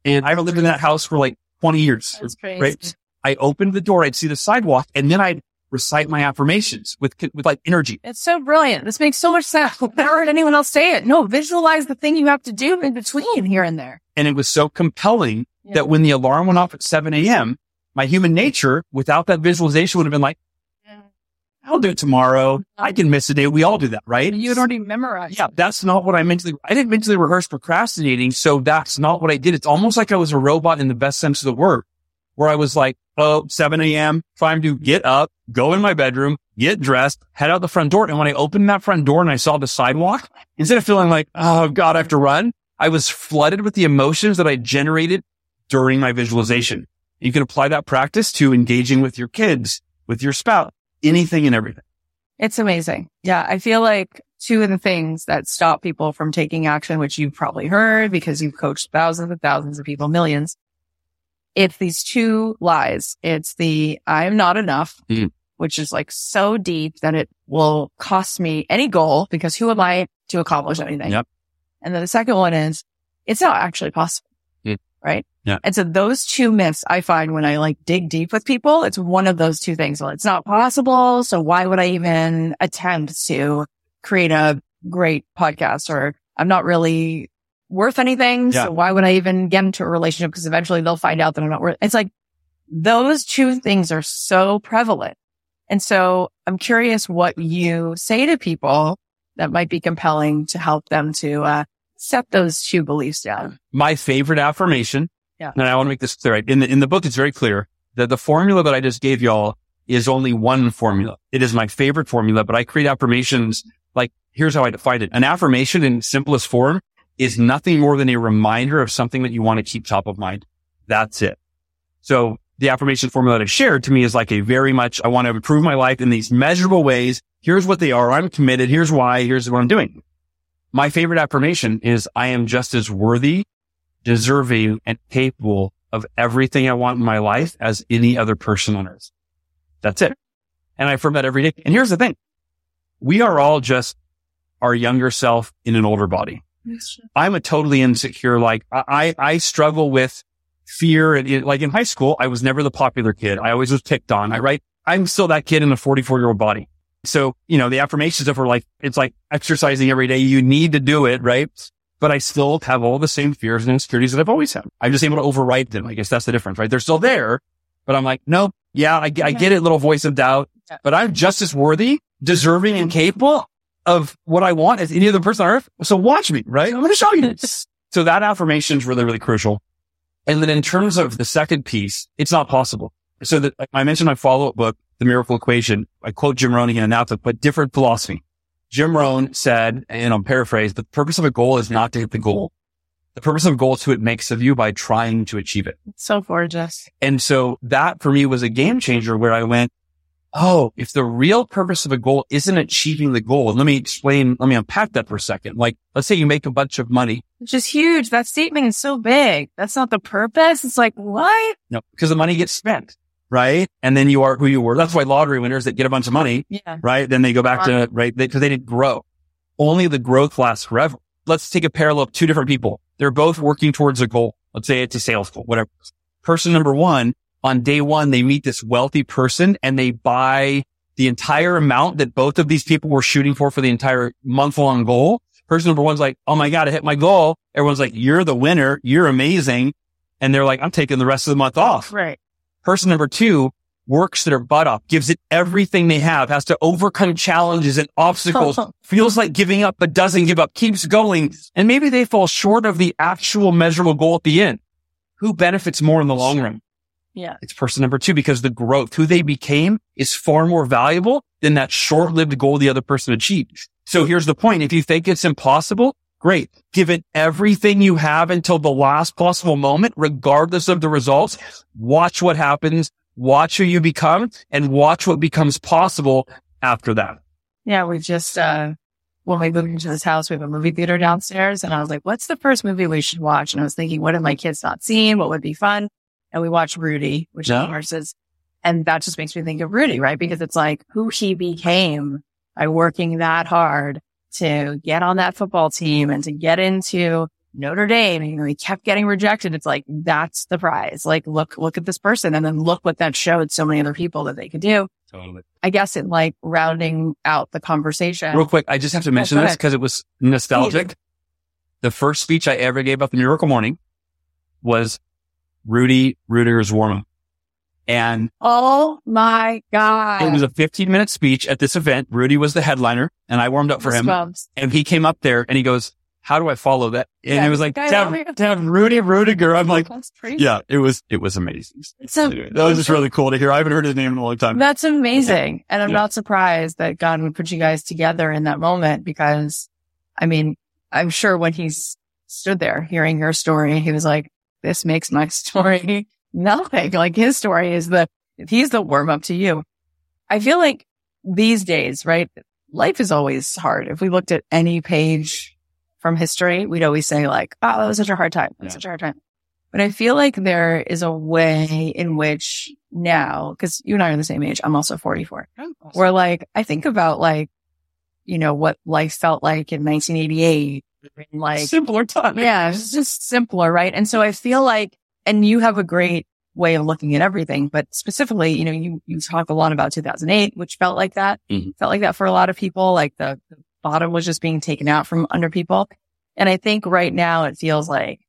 And I've lived in that house for like 20 years. That's crazy. Right. I opened the door. I'd see the sidewalk and then I'd recite my affirmations with, with like energy. It's so brilliant. This makes so much sense. I've never heard anyone else say it. No, visualize the thing you have to do in between here and there. And it was so compelling Yeah. that when the alarm went off at 7 a.m., my human nature without that visualization would have been like, I'll do it tomorrow. I can miss a day. We all do that, right? You had already memorized. Yeah, that's not what I mentally, I didn't mentally rehearse procrastinating. So that's not what I did. It's almost like I was a robot in the best sense of the word, where I was like, oh, 7 a.m., time to get up, go in my bedroom, get dressed, head out the front door. And when I opened that front door and I saw the sidewalk, instead of feeling like, oh God, I have to run, I was flooded with the emotions that I generated during my visualization. You can apply that practice to engaging with your kids, with your spouse, anything and everything. It's amazing. Yeah. I feel like two of the things that stop people from taking action, which you've probably heard because you've coached thousands and thousands of people, millions. It's these two lies. It's the I'm not enough, Mhm. which is like so deep that it will cost me any goal because who am I to accomplish anything? Yep. And then the second one is it's not actually possible. Right. Yeah. And so those two myths I find when I like dig deep with people, it's one of those two things. Well, it's not possible. So why would I even attempt to create a great podcast or I'm not really worth anything. Yeah. So why would I even get into a relationship? Because eventually they'll find out that I'm not worth. It's like those two things are so prevalent. And so I'm curious what you say to people that might be compelling to help them to uh, set those two beliefs down. my favorite affirmation. Yeah. And I want to make this clear. In the, in the book, it's very clear that the formula that I just gave y'all is only one formula. It is my favorite formula, but I create affirmations like, here's how I define it. An affirmation in simplest form is nothing more than a reminder of something that you want to keep top of mind. That's it. So the affirmation formula that I shared to me is like a very much, I want to improve my life in these measurable ways. Here's what they are. I'm committed. Here's why. Here's what I'm doing. My favorite affirmation is I am just as worthy, deserving, and capable of everything I want in my life as any other person on earth. That's it. And I affirm that every day. And here's the thing. We are all just our younger self in an older body. I'm a totally insecure, like I, I struggle with fear. And it- like in high school, I was never the popular kid. I always was picked on. I right. I'm still that kid in a 44 year old body. So, you know, the affirmations of her like, it's like exercising every day. You need to do it. Right. But I still have all the same fears and insecurities that I've always had. I'm just able to overwrite them. I guess that's the difference, right? They're still there, but I'm like, no, yeah, I, I get it. Little voice of doubt, but I'm just as worthy, deserving and capable of what I want as any other person on earth. So watch me, right? I'm going to show you. so that affirmation is really, really crucial. And then in terms of the second piece, it's not possible. So that I mentioned my follow up book, The Miracle Equation. I quote Jim Rohn that book, but different philosophy. Jim Rohn said, and I'm paraphrased, the purpose of a goal is not to hit the goal. The purpose of a goal is who it makes of you by trying to achieve it. So gorgeous. And so that for me was a game changer where I went, Oh, if the real purpose of a goal isn't achieving the goal, let me explain, let me unpack that for a second. Like, let's say you make a bunch of money. Which is huge. That statement is so big. That's not the purpose. It's like, what? No, because the money gets spent, right? And then you are who you were. That's why lottery winners that get a bunch of money, Yeah. right? Then they go back to, right? Because they, didn't grow. Only the growth lasts forever. Let's take a parallel of two different people. They're both working towards a goal. Let's say it's a sales goal, whatever. Person number one, on day one, they meet this wealthy person and they buy the entire amount that both of these people were shooting for for the entire month long goal. Person number one's like, Oh my God, I hit my goal. Everyone's like, you're the winner. You're amazing. And they're like, I'm taking the rest of the month off. Right. Person number two works their butt off, gives it everything they have, has to overcome challenges and obstacles, feels like giving up, but doesn't give up, keeps going. And maybe they fall short of the actual measurable goal at the end. Who benefits more in the long run? Yeah. It's person number two because the growth, who they became is far more valuable than that short-lived goal the other person achieved. So here's the point. If you think it's impossible, great. Give it everything you have until the last possible moment, regardless of the results. Watch what happens, watch who you become and watch what becomes possible after that. Yeah. We just, uh, when we moved into this house, we have a movie theater downstairs and I was like, what's the first movie we should watch? And I was thinking, what have my kids not seen? What would be fun? And we watched Rudy, which Yeah. of course is, and that just makes me think of Rudy, right? Because it's like who he became by working that hard to get on that football team and to get into Notre Dame. And, you know, he kept getting rejected. It's like, that's the prize. Like, look, look at this person. And then look what that showed so many other people that they could do. Totally. I guess it like rounding out the conversation. Real quick, I just have to mention go this because it was nostalgic. The first speech I ever gave up the Miracle Morning was Rudy Ruettiger's warm up. And Oh my God. it was a 15 minute speech at this event. Rudy was the headliner and I warmed up for him. And he came up there and he goes, how do I follow that? And Yeah, it was like, guy to have, here. to have Rudy Ruettiger. I'm like, yeah, it was, it was amazing. So Anyway, that was just really cool to hear. I haven't heard his name in a long time. that's amazing. And I'm Yeah. not surprised that God would put you guys together in that moment because I mean, I'm sure when he's stood there hearing your story, he was like, this makes my story nothing. Like his story is the, he's the warm up to you. I feel like these days, right? Life is always hard. If we looked at any page from history, we'd always say like, oh, that was such a hard time. That was Yeah. such a hard time. But I feel like there is a way in which now, because you and I are the same age, I'm also 44. We're like, I think about like, you know, what life felt like in 1988. Like, simpler time. yeah, it's just simpler, right? And so I feel like, and you have a great way of looking at everything, but specifically, you know, you, you talk a lot about 2008, which felt like that, Mhm. felt like that for a lot of people, like the, the bottom was just being taken out from under people. And I think right now it feels like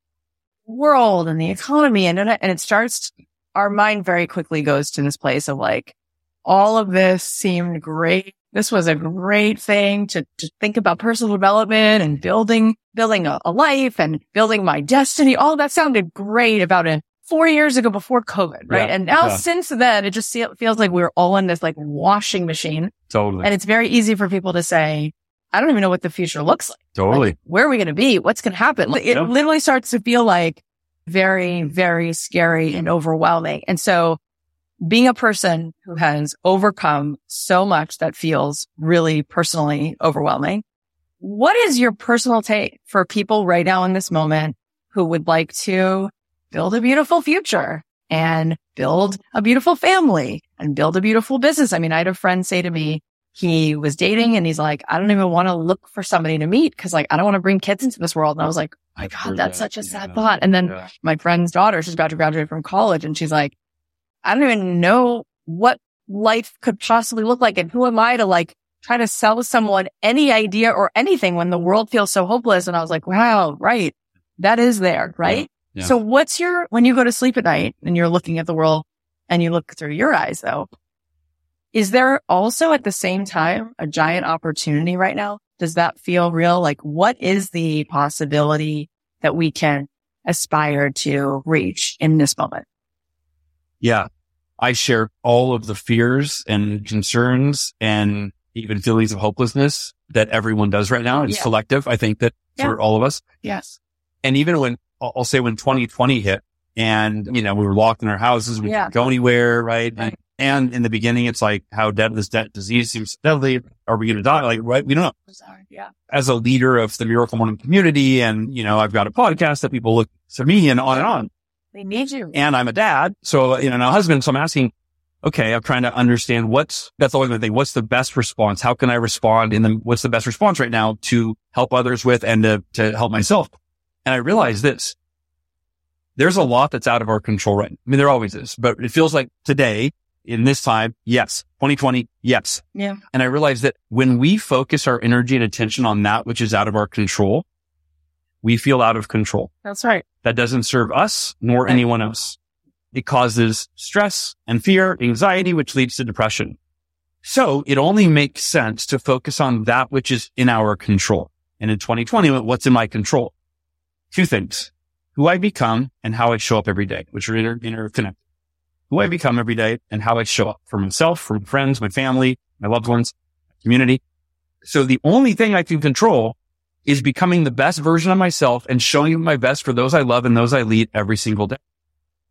world and the economy and, and it starts, our mind very quickly goes to this place of like, all of this seemed great. This was a great thing to, to think about personal development and building, building a, a life and building my destiny. All that sounded great about it four years ago before COVID, right? Yeah, and now yeah. since then, it just fe- feels like we're all in this like washing machine Totally. and it's very easy for people to say, I don't even know what the future looks like. totally. Like, where are we going to be? What's going to happen? It Yeah. literally starts to feel like very, very scary and overwhelming. And so being a person who has overcome so much that feels really personally overwhelming, what is your personal take for people right now in this moment who would like to build a beautiful future and build a beautiful family and build a beautiful business? I mean, I had a friend say to me, he was dating and he's like, I don't even want to look for somebody to meet because like, I don't want to bring kids into this world. And I was like, oh my I've God, that's that. such a sad Yeah. thought. And then Yeah. my friend's daughter, she's about to graduate from college and she's like, I don't even know what life could possibly look like. And who am I to like try to sell someone any idea or anything when the world feels so hopeless? And I was like, wow, right. That is there, right? Yeah. So what's your, when you go to sleep at night and you're looking at the world and you look through your eyes though, is there also at the same time a giant opportunity right now? Does that feel real? Like what is the possibility that we can aspire to reach in this moment? Yeah. I share all of the fears and concerns and even feelings of hopelessness that everyone does right now. It's Yeah. collective. I think that for all of us. Yes. And even when I'll say when 2020 hit and, you know, we were locked in our houses, we Yeah. couldn't go anywhere. Right. Right. And, and in the beginning, it's like how dead this dead disease seems deadly. Are we going to die? Like, right. We don't know. Bizarre. Yeah. As a leader of the Miracle Morning community and, you know, I've got a podcast that people look to me and on and on They need you. and I'm a dad. So, you know, and a husband. So I'm asking, okay, I'm trying to understand what's, that's always the thing. What's the best response? How can I respond? And then what's the best response right now to help others with and to, to help myself? And I realized this. There's a lot that's out of our control right. now. I mean, there always is, but it feels like today in this time, yes. 2020, yes. Yeah. And I realized that when we focus our energy and attention on that which is out of our control, we feel out of control That's right. that doesn't serve us nor anyone else. It causes stress and fear, anxiety, which leads to depression. So it only makes sense to focus on that which is in our control. And in 2020, what's in my control? Two things. Who I become and how I show up every day, which are inter- interconnected. Who I become every day and how I show up for myself, for my friends, my family, my loved ones, community. So the only thing I can control is becoming the best version of myself and showing my best for those I love and those I lead every single day.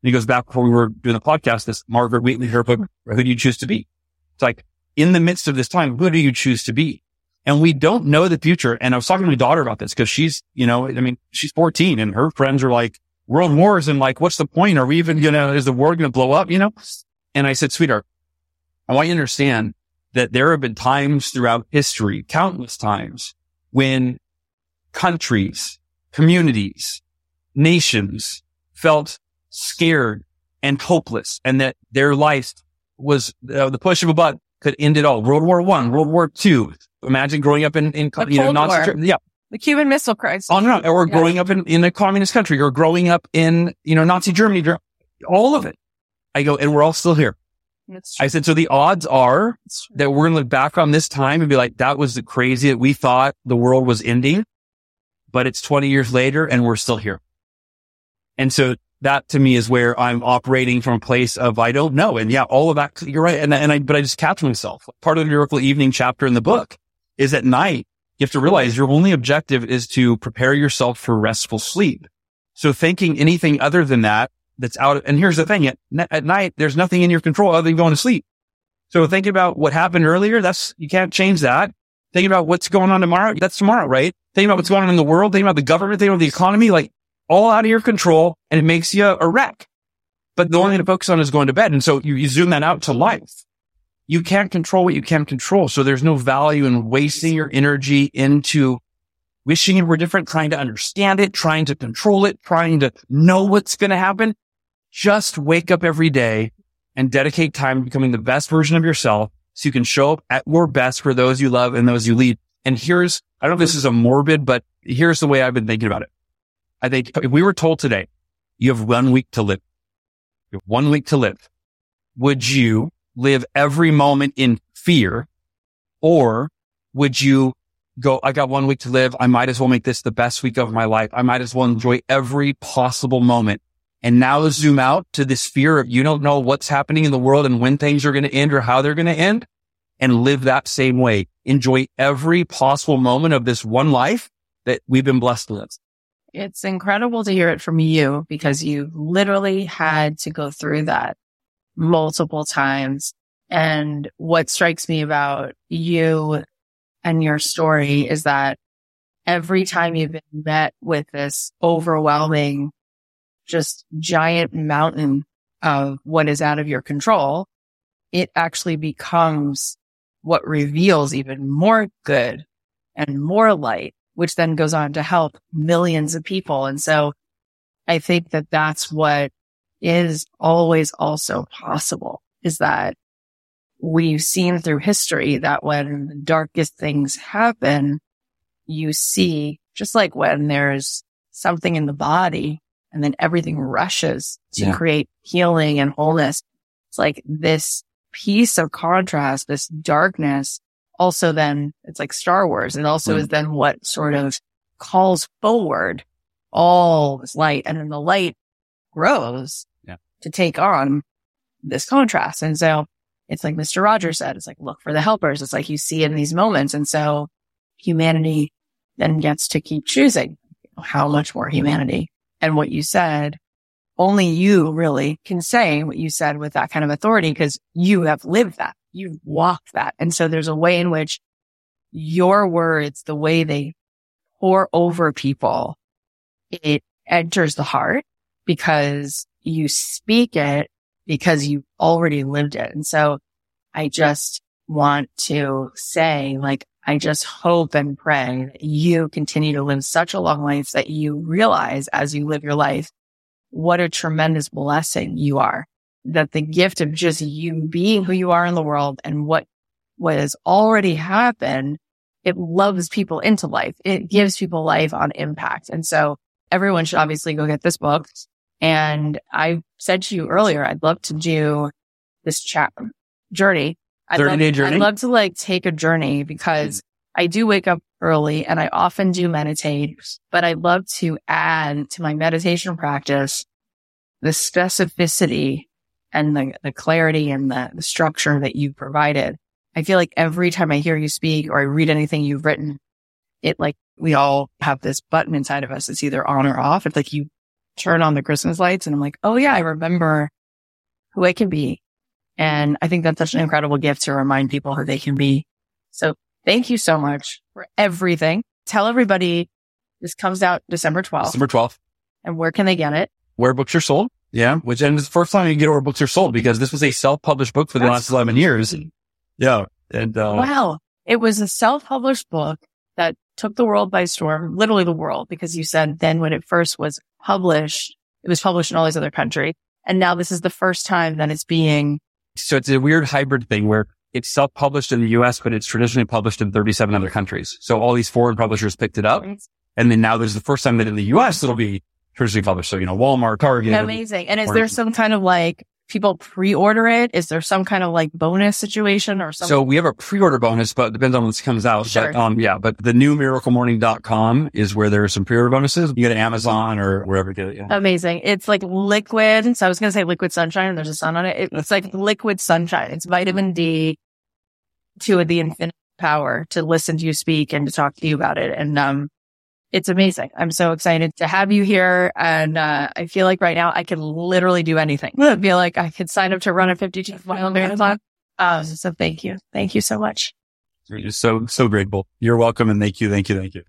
And he goes back before we were doing the podcast, this Margaret Wheatley, her book, Who Do You Choose to Be? It's like in the midst of this time, who do you choose to be? And we don't know the future. And I was talking to my daughter about this because she's, you know, I mean, she's 14 and her friends are like world wars and like, what's the point? Are we even gonna, is the world going to blow up? You know? And I said, sweetheart, I want you to understand that there have been times throughout history, countless times when countries, communities, nations felt scared and hopeless and that their life was uh, the push of a button could end it all. World War One, World War Two. Imagine growing up in, in The you know, yeah, The Cuban Missile Crisis. on and on. Or Yeah. growing up in, in a communist country or growing up in, you know, Nazi Germany, all of it. I go, and we're all still here. I said, so the odds are that we're going to look back on this time and be like, that was the crazy that we thought the world was ending, but it's 20 years later and we're still here. And so that to me is where I'm operating from a place of, I don't know. And yeah, all of that, you're right. And, and I, but I just catch myself. Part of the miracle evening chapter in the book is at night, you have to realize your only objective is to prepare yourself for restful sleep. So thinking anything other than that, that's out. And here's the thing at, at night, there's nothing in your control other than going to sleep. So thinking about what happened earlier, that's, you can't change that. Thinking about what's going on tomorrow, that's tomorrow, right? Thinking about what's going on in the world, thinking about the government, thinking about the economy, like all out of your control and it makes you a wreck. But the only thing to focus on is going to bed. And so you, you zoom that out to life. You can't control what you can't control. So there's no value in wasting your energy into wishing it were different, trying to understand it, trying to control it, trying to know what's going to happen. Just wake up every day and dedicate time to becoming the best version of yourself so you can show up at your best for those you love and those you lead. And here's, I don't know if this is a morbid, but here's the way I've been thinking about it. I think if we were told today, you have one week to live, you have one week to live, would you live every moment in fear or would you go, I got one week to live. I might as well make this the best week of my life. I might as well enjoy every possible moment. And now zoom out to this fear of you don't know what's happening in the world and when things are going to end or how they're going to end and live that same way. Enjoy every possible moment of this one life that we've been blessed live. It's incredible to hear it from you because you literally had to go through that multiple times. And what strikes me about you and your story is that every time you've been met with this overwhelming, just giant mountain of what is out of your control, it actually becomes what reveals even more good and more light which then goes on to help millions of people. And so I think that that's what is always also possible is that we've seen through history that when the darkest things happen, you see just like when there's something in the body and then everything rushes to Yeah. create healing and wholeness. It's like this piece of contrast, this darkness also then it's like Star Wars. It also Mm. is then what sort of calls forward all this light and then the light grows Yeah. to take on this contrast. And so it's like Mr. Rogers said, it's like, look for the helpers. It's like you see in these moments. And so humanity then gets to keep choosing how much more humanity and what you said. Only you really can say what you said with that kind of authority because you have lived that. You've walked that. And so there's a way in which your words, the way they pour over people, it enters the heart because you speak it because you already lived it. And so I just want to say, like, I just hope and pray that you continue to live such a long life that you realize as you live your life, what a tremendous blessing you are. That the gift of just you being who you are in the world and what, what has already happened, it loves people into life. It gives people life on impact. And so everyone should obviously go get this book. And I said to you earlier, I'd love to do this chat journey. I'd 30 love, day journey. I'd love to like take a journey because hmm. I do wake up early and I often do meditate, but I love to add to my meditation practice the specificity and the, the clarity and the, the structure that you provided. I feel like every time I hear you speak or I read anything you've written, it like we all have this button inside of us. It's either on or off. It's like you turn on the Christmas lights and I'm like, oh yeah, I remember who I can be. And I think that's such an incredible gift to remind people who they can be. So thank you so much for everything. Tell everybody this comes out December 12th. December 12th. And where can they get it? Where books are sold. Yeah. Which, and it's the first time you get where books are sold because this was a self-published book for the That's last 11 years. Yeah. And, uh, Wow. It was a self-published book that took the world by storm, literally the world, because you said then when it first was published, it was published in all these other countries. And now this is the first time that it's being, so it's a weird hybrid thing where it's self-published in the US, but it's traditionally published in 37 other countries. So all these foreign publishers picked it up. And then now there's the first time that in the US it'll be traditionally published. So, you know, Walmart, Target. amazing. And is there some kind of like people pre-order it? Is there some kind of like bonus situation or something? So we have a pre-order bonus, but it depends on when this comes out. Sure. But, um, yeah, but the new miraclemorning.com is where there are some pre-order bonuses. You get it Amazon or wherever you get it. Yeah. Amazing. It's like liquid. So I was going to say liquid sunshine and there's a sun on it. It's like liquid sunshine. It's vitamin D to the infinite power to listen to you speak and to talk to you about it. And, um, it's amazing. I'm so excited to have you here. And, uh, I feel like right now I can literally do anything. I feel like I could sign up to run a 52 mile marathon. Um, so thank you. Thank you so much. We're so, so grateful. You're welcome. And thank you. Thank you. Thank you.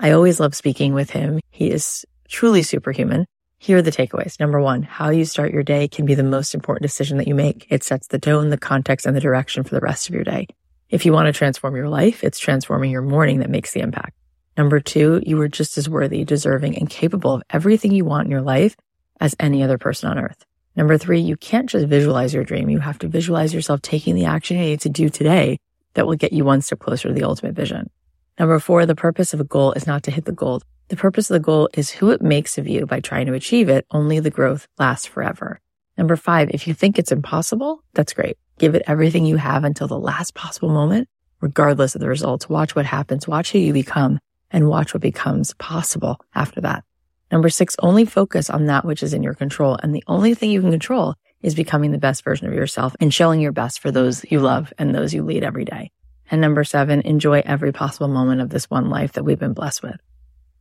I always love speaking with him. He is truly superhuman. Here are the takeaways. Number one, how you start your day can be the most important decision that you make. It sets the tone, the context, and the direction for the rest of your day. If you want to transform your life, it's transforming your morning that makes the impact. Number two, you are just as worthy, deserving, and capable of everything you want in your life as any other person on earth. Number three, you can't just visualize your dream. You have to visualize yourself taking the action you need to do today that will get you one step closer to the ultimate vision. Number four, the purpose of a goal is not to hit the goal. The purpose of the goal is who it makes of you by trying to achieve it. Only the growth lasts forever. Number five, if you think it's impossible, that's great. Give it everything you have until the last possible moment, regardless of the results. Watch what happens. Watch who you become and watch what becomes possible after that. Number six, only focus on that which is in your control. And the only thing you can control is becoming the best version of yourself and showing your best for those you love and those you lead every day. And number seven, enjoy every possible moment of this one life that we've been blessed with.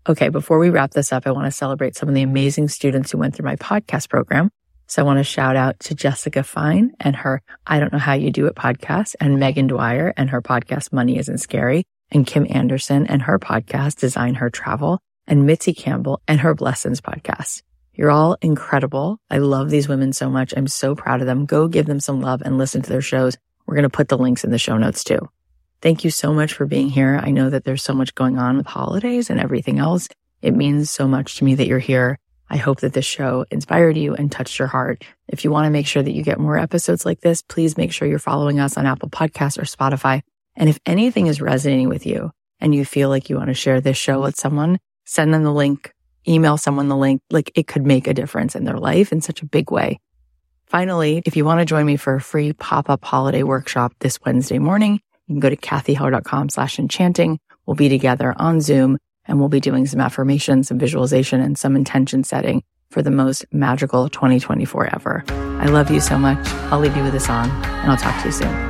Okay. Before we wrap this up, I want to celebrate some of the amazing students who went through my podcast program. So I want to shout out to Jessica Fein and her I Don't Know How You Do It podcast and Meghan Dwyer and her podcast Money Isn't Scary and Kim Anderson and her podcast Design Her Travel and Mitzi Campbell and her Blessons podcast. You're all incredible. I love these women so much. I'm so proud of them. Go give them some love and listen to their shows. We're going to put the links in the show notes too. Thank you so much for being here. I know that there's so much going on with holidays and everything else. It means so much to me that you're here. I hope that this show inspired you and touched your heart. If you want to make sure that you get more episodes like this, please make sure you're following us on Apple Podcasts or Spotify. And if anything is resonating with you and you feel like you want to share this show with someone, send them the link, email someone the link. Like it could make a difference in their life in such a big way. Finally, if you want to join me for a free pop-up holiday workshop this Wednesday morning, you can go to cathyheller.com slash enchanting. We'll be together on Zoom and we'll be doing some affirmations, some visualization and some intention setting for the most magical 2024 ever. I love you so much. I'll leave you with a song and I'll talk to you soon.